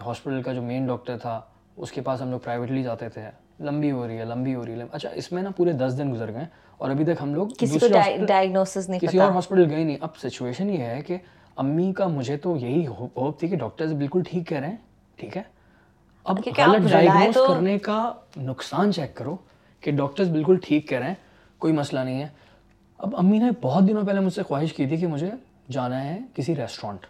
ہاسپٹل کا جو مین ڈاکٹر تھا اس کے پاس ہم لوگ پرائیویٹلی جاتے تھے لمبی ہو رہی ہے لمبی ہو رہی ہے اچھا اس میں نا پورے دس دن گزر گئے اور ابھی تک ہم لوگ کسی اور ہاسپٹل گئے نہیں اب سچویشن یہ ہے کہ امی کا مجھے تو یہی ہوپ تھی کہ ڈاکٹرز بالکل ٹھیک کہہ رہے ہیں ٹھیک ہے اب غلط ڈائگنوز کرنے کا نقصان چیک کرو کہ ڈاکٹرز بالکل ٹھیک کہہ رہے ہیں کوئی مسئلہ نہیں ہے اب امی نے بہت دنوں پہلے مجھ سے خواہش کی تھی کہ مجھے جانا ہے کسی restaurant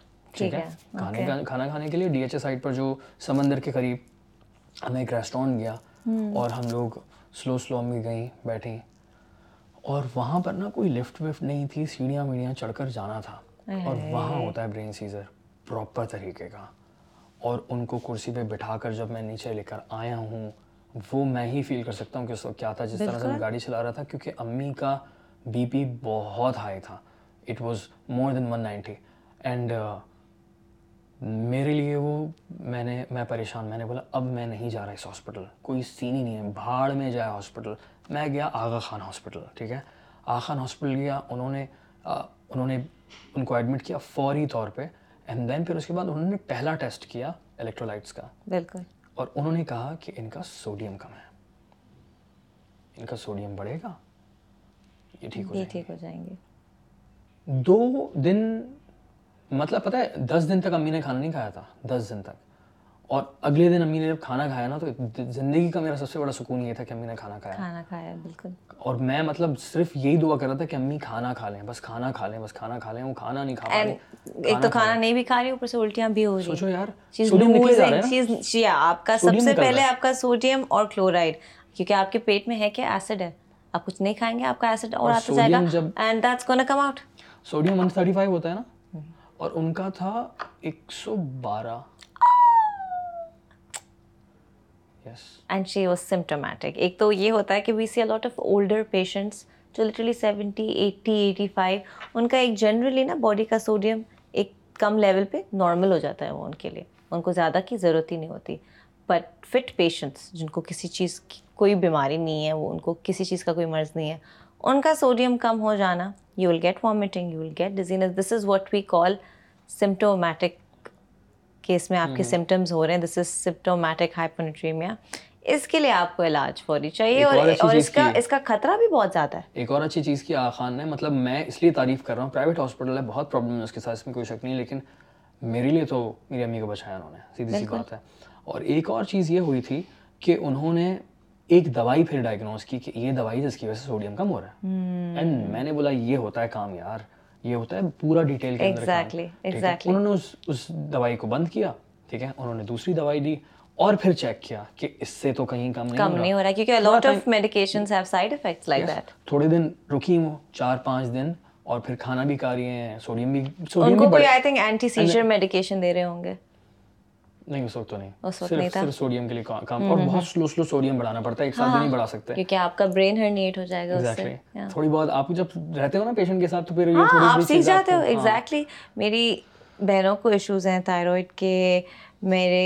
D H A side پر جو سمندر کے قریب ہمیں ایک ریسٹورینٹ گیا اور ہم لوگ سلو سلو امی گئیں بیٹھیں اور وہاں پر نا کوئی لفٹ وفٹ نہیں تھی سیڑھیاں ویڑیاں چڑھ کر جانا تھا اور وہاں ہوتا ہے برین سیزر پراپر طریقے کا اور ان کو کرسی پہ بٹھا کر جب میں نیچے لے کر آیا ہوں وہ میں ہی فیل کر سکتا ہوں کہ اس وقت کیا تھا جس طرح سے میں گاڑی چلا رہا تھا کیونکہ امی کا بی پی بہت ہائی تھا it was more than one ninety and میرے لیے وہ میں نے میں پریشان میں نے بولا اب میں نہیں جا رہا اس ہاسپٹل کوئی سین ہی نہیں ہے بھاڑ میں جایا ہاسپٹل میں گیا آغا خان ہاسپٹل ٹھیک ہے آغا خان ہاسپٹل گیا انہوں نے انہوں نے ان کو ایڈمٹ کیا فوری طور پہ اینڈ دین پھر اس کے بعد انہوں نے پہلا ٹیسٹ کیا الیکٹرولائٹس کا بالکل اور انہوں نے کہا کہ ان کا سوڈیم کم ہے ان کا سوڈیم بڑھے گا یہ ٹھیک ہو جائیں گے دو دن مطلب پتہ ہے دس دن تک امی نے کھانا نہیں کھایا تھا دس دن تک اور اگلے دن امی نے جب کھانا کھایا نا تو زندگی کا میرا سب سے بڑا سکون یہ تھا کہ امی نے کھانا کھایا کھانا کھایا بالکل اور میں مطلب صرف یہی دعا کر رہا تھا کہ امی کھانا کھا لیں بس کھانا کھا لیں بس کھانا کھا لیں وہ کھانا نہیں کھا رہی ایک تو کھانا نہیں بھی کھا رہی اوپر سے الٹیاں بھی ہو رہی سوچو یار سوڈیم نکل رہا ہے آپ کا سب سے پہلے آپ کا سوڈیم اور کلورائڈ کیونکہ آپ کے پیٹ میں ہے کہ ایسڈ ہے آپ کچھ نہیں کھائیں گے آپ کا ایسڈ اور آتا جائے گا and that's gonna come out sodium 135 ہوتا ہے نا اور ان کا تھا 112 اینڈ شی واز سمٹومیٹک ایک تو یہ ہوتا ہے کہ we see lot of older patients جو literally seventy eighty eighty five ان کا ایک جنرلی نا باڈی کا سوڈیم ایک کم لیول پہ نارمل ہو جاتا ہے وہ ان کے لیے ان کو زیادہ کی ضرورت ہی نہیں ہوتی بٹ فٹ پیشنٹس جن کو کسی چیز کی کوئی بیماری نہیں ہے وہ ان کو کسی چیز کا کوئی مرض نہیں ہے ان کا سوڈیم کم ہو جانا you will get vomiting you will get dizziness this is what we call symptomatic case میں آپ کے سمٹمز ہو رہے ہیں دس از سمٹومیٹک ہائپونیٹریمیا اس کے لیے آپ کو علاج فوری چاہیے اور اس کا اس کا خطرہ بھی بہت زیادہ ہے ایک اور اچھی چیز کی آ خان نے مطلب میں اس لیے تعریف کر رہا ہوں پرائیویٹ ہاسپٹل ہے بہت پرابلم ہے اس کے ساتھ اس میں کوئی شک نہیں لیکن میرے لیے تو میری امی کو بچایا انہوں نے سیدھی سی بات ہے اور ایک اور چیز یہ ہوئی تھی کہ انہوں نے ایک دوائی پھر ڈائگنوز کی کہ یہ دوائی جس کی وجہ سے سوڈیم کم ہو رہا ہے اینڈ میں نے بولا یہ ہوتا ہے کام یار یہ ہوتا ہے پورا ڈیٹیل انہوں نے اس دوائی کو بند کیا ٹھیک ہے انہوں نے دوسری دوائی دی اور پھر چیک کیا کہ اس سے تو کہیں کم نہیں ہو رہا کیونکہ تھوڑے دن دن رکی ہوں چار پانچ اور پھر کھانا بھی کھا رہی ہیں سوڈیم بھی سوڈیم رہے ہوں گے نہیں اس وقت تو نہیں اس وقت نہیں تھا صرف سوڈیم کے لیے کام اور بہت سلو سلو سوڈیم بڑھانا پڑتا ہے ایک ساتھ ہاں، نہیں بڑھا سکتے کیونکہ آپ کا برین ہرنیٹ ہو جائے گا اس سے تھوڑی بہت آپ جب رہتے ہو نا پیشنٹ کے ساتھ تو پھر یہ ہاں، تھوڑی بہت سیکھ جاتے ہو ایگزیکٹلی ہاں۔ میری بہنوں کو ایشوز ہیں تھائیرائڈ کے میرے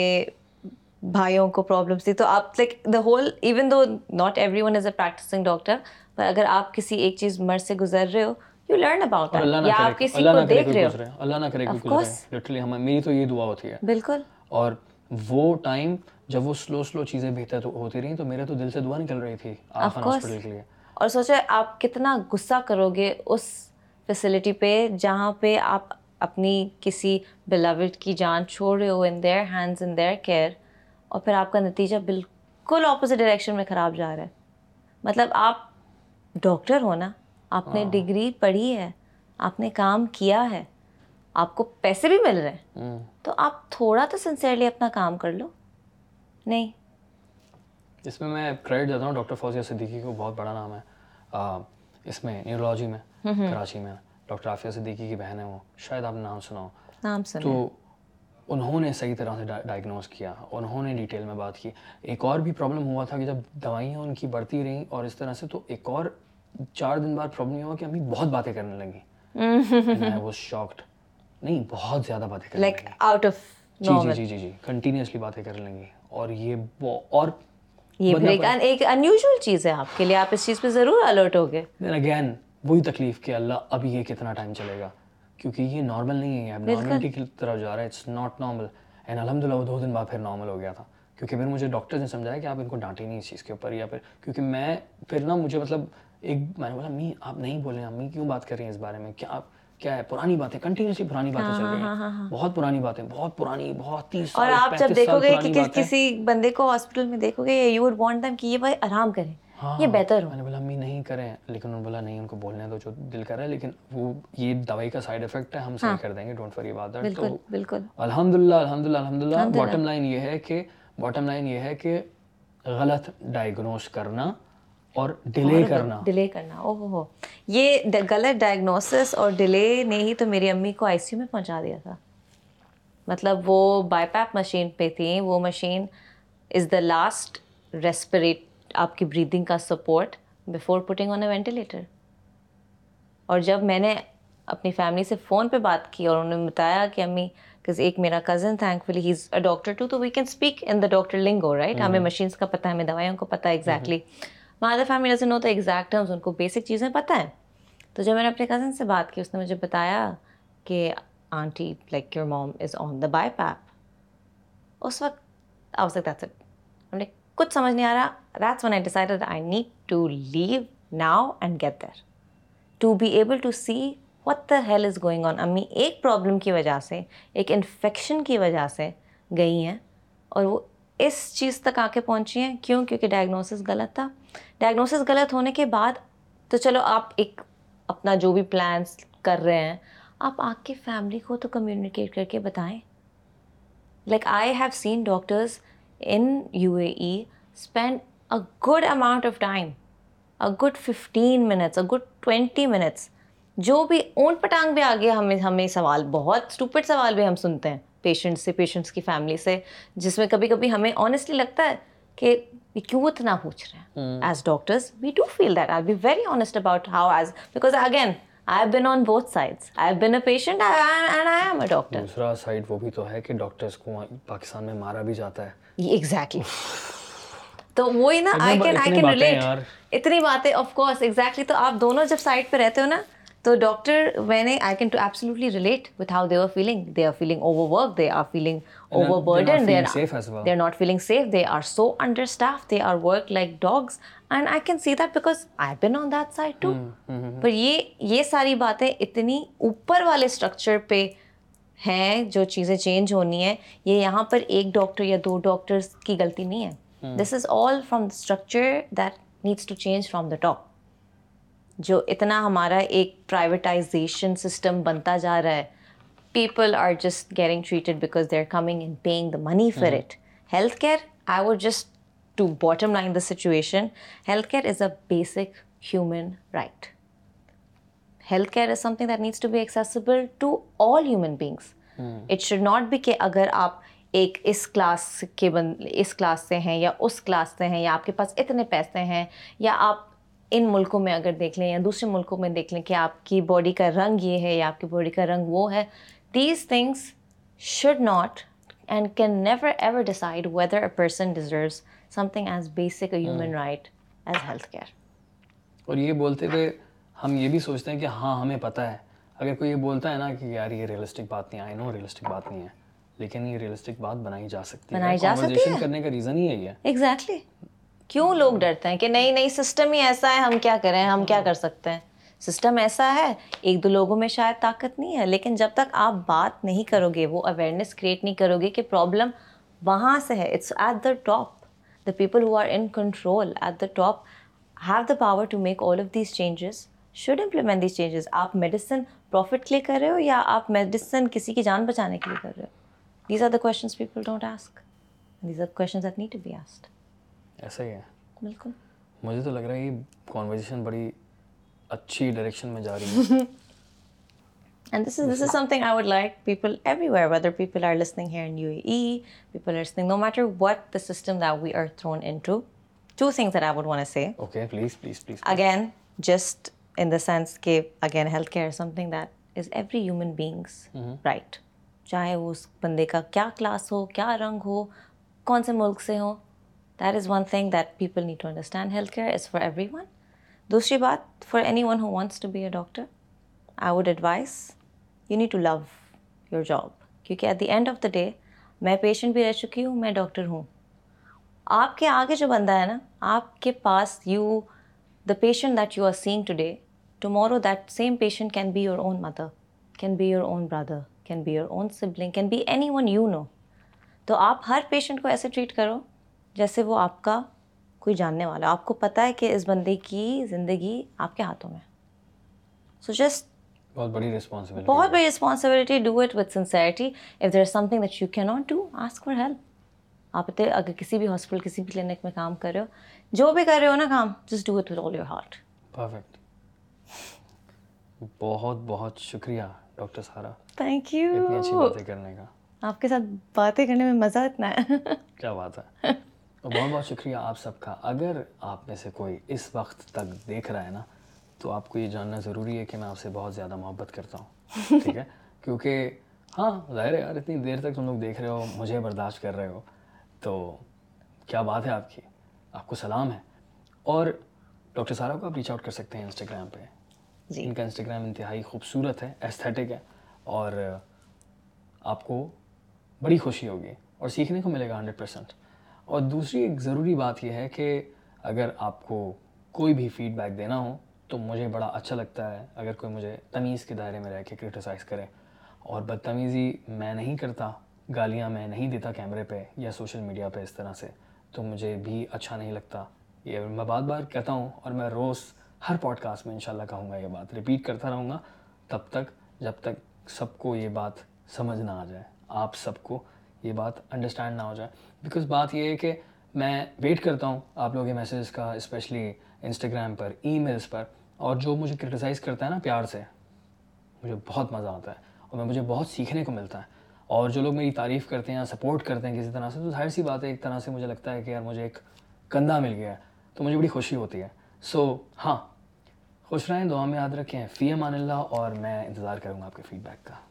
بھائیوں کو پرابلمس تھی تو آپ like the whole even though not everyone is a practicing doctor پر اگر آپ کسی ایک چیز مرض سے گزر رہے ہو اللہ نہ کرے کوئی اللہ نہ کرے میری تو یہ دعا ہوتی ہے بالکل اور وہ ٹائم جب وہ سلو سلو چیزیں بہتر ہوتی رہی تو میرے تو دل سے دعا نکل رہی تھی اور سوچے آپ کتنا غصہ کرو گے اس فیسلٹی پہ جہاں پہ آپ اپنی کسی بلاوڈ کی جان چھوڑ رہے ہو in their hands in their care اور پھر آپ کا نتیجہ بالکل اپوزٹ ڈائریکشن میں خراب جا رہا ہے مطلب آپ ڈاکٹر ہو نا آپ نے ڈگری ہاں۔ پڑھی ہے آپ نے کام کیا ہے آپ کو پیسے بھی مل رہے ہیں تو آپ تھوڑا تو سنسیئرلی اپنا کام کر لو نہیں اس میں میں کریڈٹ دیتا ہوں ڈاکٹر فوزیہ صدیقی کو بہت بڑا نام ہے اس میں نیورولوجی میں کراچی میں ڈاکٹر عافیہ صدیقی کی بہن ہے وہ شاید آپ نام سنا ہو نام سنا تو انہوں نے صحیح طرح سے ڈائگنوز کیا انہوں نے ڈیٹیل میں بات کی ایک اور بھی پرابلم ہوا تھا کہ جب دوائیاں ان کی بڑھتی رہیں اور اس طرح سے تو ایک اور چار دن بعد پرابلم یہ ہوا کہ ہمیں بہت باتیں کرنے لگیں واز شاکڈ نہیں بہت زیادہ جی، جی، جی، یہ نارمل نہیں ہے دو دن بعد نارمل ہو گیا تھا کیونکہ ڈاکٹر نے سمجھایا کہ آپ ان کو ڈانٹے نہیں اس چیز کے اوپر یا پھر کیونکہ میں پھر نا مجھے مطلب ایک میں نے آپ نہیں بولے کیوں بات کر رہی ہیں اس بارے میں کیا کیا ہے پرانی پرانی پرانی پرانی باتیں باتیں باتیں کنٹینیوسلی چل ہاں، رہی ہیں ہاں، ہاں، بہت بہت بہت تیس اور آپ جب دیکھو دیکھو گے گے کہ کہ کسی بندے کو ہاسپٹل میں میں یو وڈ وانٹ دم یہ یہ بھائی آرام بہتر ہو نے بولا امی نہیں کریں لیکن انہوں نے بولا نہیں ان کو بولنے دو جو دل کر رہا ہے لیکن وہ یہ دوائی کا سائیڈ افیکٹ ہے ہم صحیح کر دیں گے ڈونٹ بالکل الحمد للہ الحمد للہ الحمد للہ باٹم لائن یہ ہے کہ باٹم لائن یہ ہے کہ غلط ڈائگنوس کرنا اور ڈیلے کرنا ڈیلے کرنا او ہو یہ غلط ڈائگنوسس اور ڈیلے نے ہی تو میری امی کو آئی سی یو میں پہنچا دیا تھا مطلب وہ بائی پیپ مشین پہ تھیں وہ machine is the last respirate آپ کی بریدنگ کا support before putting on a ventilator اور جب میں نے اپنی فیملی سے فون پہ بات کی اور انہوں نے بتایا کہ امی امیز ایک میرا cousin thankfully he is a doctor too تو we can speak in the doctor lingo right ہمیں مشینس کا ہے ہمیں دوائیوں کو ہے ایگزیکٹلی ہاں۔ مادر فیملی نو تو ایگزیکٹ ٹرمز ان کو بیسک چیزیں پتہ ہیں تو جب میں نے اپنے کزن سے بات کی اس نے مجھے بتایا کہ aunty like your mom is on the BiPAP اس وقت آؤ سکتا ہے ہم نے کچھ سمجھ نہیں آ رہا that's when I decide I need to leave now and get there to be able to see what the hell is going on امی ایک پرابلم کی وجہ سے ایک انفیکشن کی وجہ سے گئی ہیں اور وہ اس چیز تک آ کے پہنچی ہیں کیوں کیونکہ ڈائگنوسس غلط تھا ڈائگنوسس غلط ہونے کے بعد تو چلو آپ ایک اپنا جو بھی پلانس کر رہے ہیں آپ آپ کے فیملی کو تو کمیونیکیٹ کر کے بتائیں like I have seen doctors in U A E spend a good amount of time a good fifteen minutes a good twenty minutes جو بھی اونٹ پٹانگ بھی آ گیا ہمیں ہمیں سوال بہت اسٹوپٹ سوال بھی ہم سنتے ہیں پیشنٹ سے پیشنٹس کی فیملی سے جس میں کبھی کبھی ہمیں آنیسٹلی لگتا ہے کہ کیوں اتنا پوچھ رہے ہیں as doctors we do feel that I be very honest about how as because again I have been on both sides I have been a patient and I am a doctor دوسرا side وہ بھی تو ہے کہ doctors کو پاکستان میں مارا بھی جاتا ہے ایگزیکٹلی تو وہی نا I can I can relate اتنی باتیں آف کورس ایگزیکٹلی تو آپ دونوں جب سائڈ پہ رہتے ہو نا تو ڈاکٹر میں نے I I I can can to to absolutely relate with how they they they they they they they are are are are are are feeling feeling feeling feeling over over work work burden not safe so under staff like dogs and see that that because on side پر یہ یہ ساری باتیں اتنی اوپر والے structure پہ ہیں جو چیزیں چینج ہونی ہیں یہ یہاں پر ایک ڈاکٹر یا دو ڈاکٹرس کی غلطی نہیں ہے this is all from the structure that needs to change from the top جو اتنا ہمارا ایک پرائیویٹائزیشن سسٹم بنتا جا رہا ہے people are just getting treated because they are coming and paying the money for it health care I would just to bottom line the situation health care is a basic human right health care is something that needs to be accessible to all human beings it should not be کہ اگر آپ ایک اس class کے بند اس class سے ہیں یا اس class سے ہیں یا آپ کے پاس اتنے پیسے ہیں یا آپ ان ملکوں میں اگر دیکھ لیں یا دوسرے ملکوں میں دیکھ لیں کہ آپ کی باڈی کا رنگ یہ ہے یا آپ کی باڈی کا رنگ وہ ہے these things should not and can never ever decide whether a person deserves something as basic a human right as health care اور یہ بولتے ہوئے ہم یہ بھی سوچتے ہیں کہ ہاں ہمیں پتہ ہے اگر کوئی یہ بولتا ہے نا کہ یار یہ ریئلسٹک بات نہیں آئی نو ریئلسٹک بات نہیں ہے لیکن یہ ریئلسٹک بات بنائی جا سکتی ہے کرنے کا ریزن ہی ہے یہ ایگزیکٹلی کیوں لوگ ڈرتے ہیں کہ نہیں نہیں سسٹم ہی ایسا ہے ہم کیا کریں ہم کیا کر سکتے ہیں سسٹم ایسا ہے ایک دو لوگوں میں شاید طاقت نہیں ہے لیکن جب تک آپ بات نہیں کرو گے وہ اویئرنیس کریٹ نہیں کرو گے کہ پرابلم وہاں سے ہے it's at the top the people who are in control at the top have the power to make all of these changes should implement these changes آپ میڈیسن پروفٹ کے لیے کر رہے ہو یا آپ میڈیسن کسی کی جان بچانے کے لیے کر رہے ہو these are the questions people don't ask these are questions to be asked ایسا ہی ہے بالکل مجھے تو لگ رہا ہے ہے کانورزیشن بڑی اچھی ڈائریکشن میں جا رہی چاہے وہ بندے کا کیا کلاس ہو کیا رنگ ہو کون سے ملک سے ہوں that is one thing that people need to understand health care is for everyone دوسری بات for anyone who wants to be a doctor I would advise you need to love your job کیونکہ at the end of the day میں patient بھی رہ چکی ہوں میں doctor ہوں آپ کے آگے جو بندہ ہے نا آپ کے پاس you the patient that you are seeing today tomorrow that same patient can be your own mother can be your own brother can be your own sibling can be anyone you know تو آپ ہر patient کو ایسے treat کرو جیسے وہ آپ کا کوئی جاننے والا آپ کو پتا ہے کہ اس بندے کی زندگی آپ کے ہاتھوں میں سو جسٹ بہت بہت بڑی responsibility do do it with of their something that you not ask for help آپ اگر کسی بھی ہاسپٹل کسی بھی کلینک میں کام کر رہے ہو جو بھی کر رہے ہو نا کام just do it with all your heart perfect بہت بہت شکریہ ڈاکٹر سارا تھینک یو باتیں کرنے کا آپ کے ساتھ باتیں کرنے میں مزہ اتنا ہے کیا بات ہے *laughs* بہت بہت شکریہ آپ سب کا اگر آپ میں سے کوئی اس وقت تک دیکھ رہا ہے نا تو آپ کو یہ جاننا ضروری ہے کہ میں آپ سے بہت زیادہ محبت کرتا ہوں *laughs* ٹھیک ہے کیونکہ ہاں ظاہر ہے یار اتنی دیر تک تم لوگ دیکھ رہے ہو مجھے برداشت کر رہے ہو تو کیا بات ہے آپ کی آپ کو سلام ہے اور ڈاکٹر سارا کو آپ ریچ آؤٹ کر سکتے ہیں انسٹاگرام پہ جی ان کا انسٹاگرام انتہائی خوبصورت ہے استھیٹک ہے اور آپ کو بڑی خوشی ہوگی اور سیکھنے کو ملے گا ہنڈریڈ پرسینٹ اور دوسری ایک ضروری بات یہ ہے کہ اگر آپ کو کوئی بھی فیڈ بیک دینا ہو تو مجھے بڑا اچھا لگتا ہے اگر کوئی مجھے تمیز کے دائرے میں رہ کے کرٹیسائز کرے اور بدتمیزی میں نہیں کرتا گالیاں میں نہیں دیتا کیمرے پہ یا سوشل میڈیا پہ اس طرح سے تو مجھے بھی اچھا نہیں لگتا یہ میں بار بار کہتا ہوں اور میں روز ہر پوڈ کاسٹ میں ان شاء اللہ کہوں گا یہ بات ریپیٹ کرتا رہوں گا تب تک جب تک سب کو یہ بات سمجھ نہ آ جائے آپ سب کو یہ بات انڈرسٹینڈ نہ ہو جائے بیکاز بات یہ ہے کہ میں ویٹ کرتا ہوں آپ لوگ کے میسیجز کا اسپیشلی انسٹاگرام پر ای میلس پر اور جو مجھے کرٹیسائز کرتا ہے نا پیار سے مجھے بہت مزہ آتا ہے اور میں مجھے بہت سیکھنے کو ملتا ہے اور جو لوگ میری تعریف کرتے ہیں یا سپورٹ کرتے ہیں کسی طرح سے تو ظاہر سی بات ہے ایک طرح سے مجھے لگتا ہے کہ یار مجھے ایک کندھا مل گیا ہے تو مجھے بڑی خوشی ہوتی ہے سو ہاں خوش رہیں دعا میں یاد رکھیں فی امان اللہ اور میں انتظار کروں گا آپ کے فیڈ بیک کا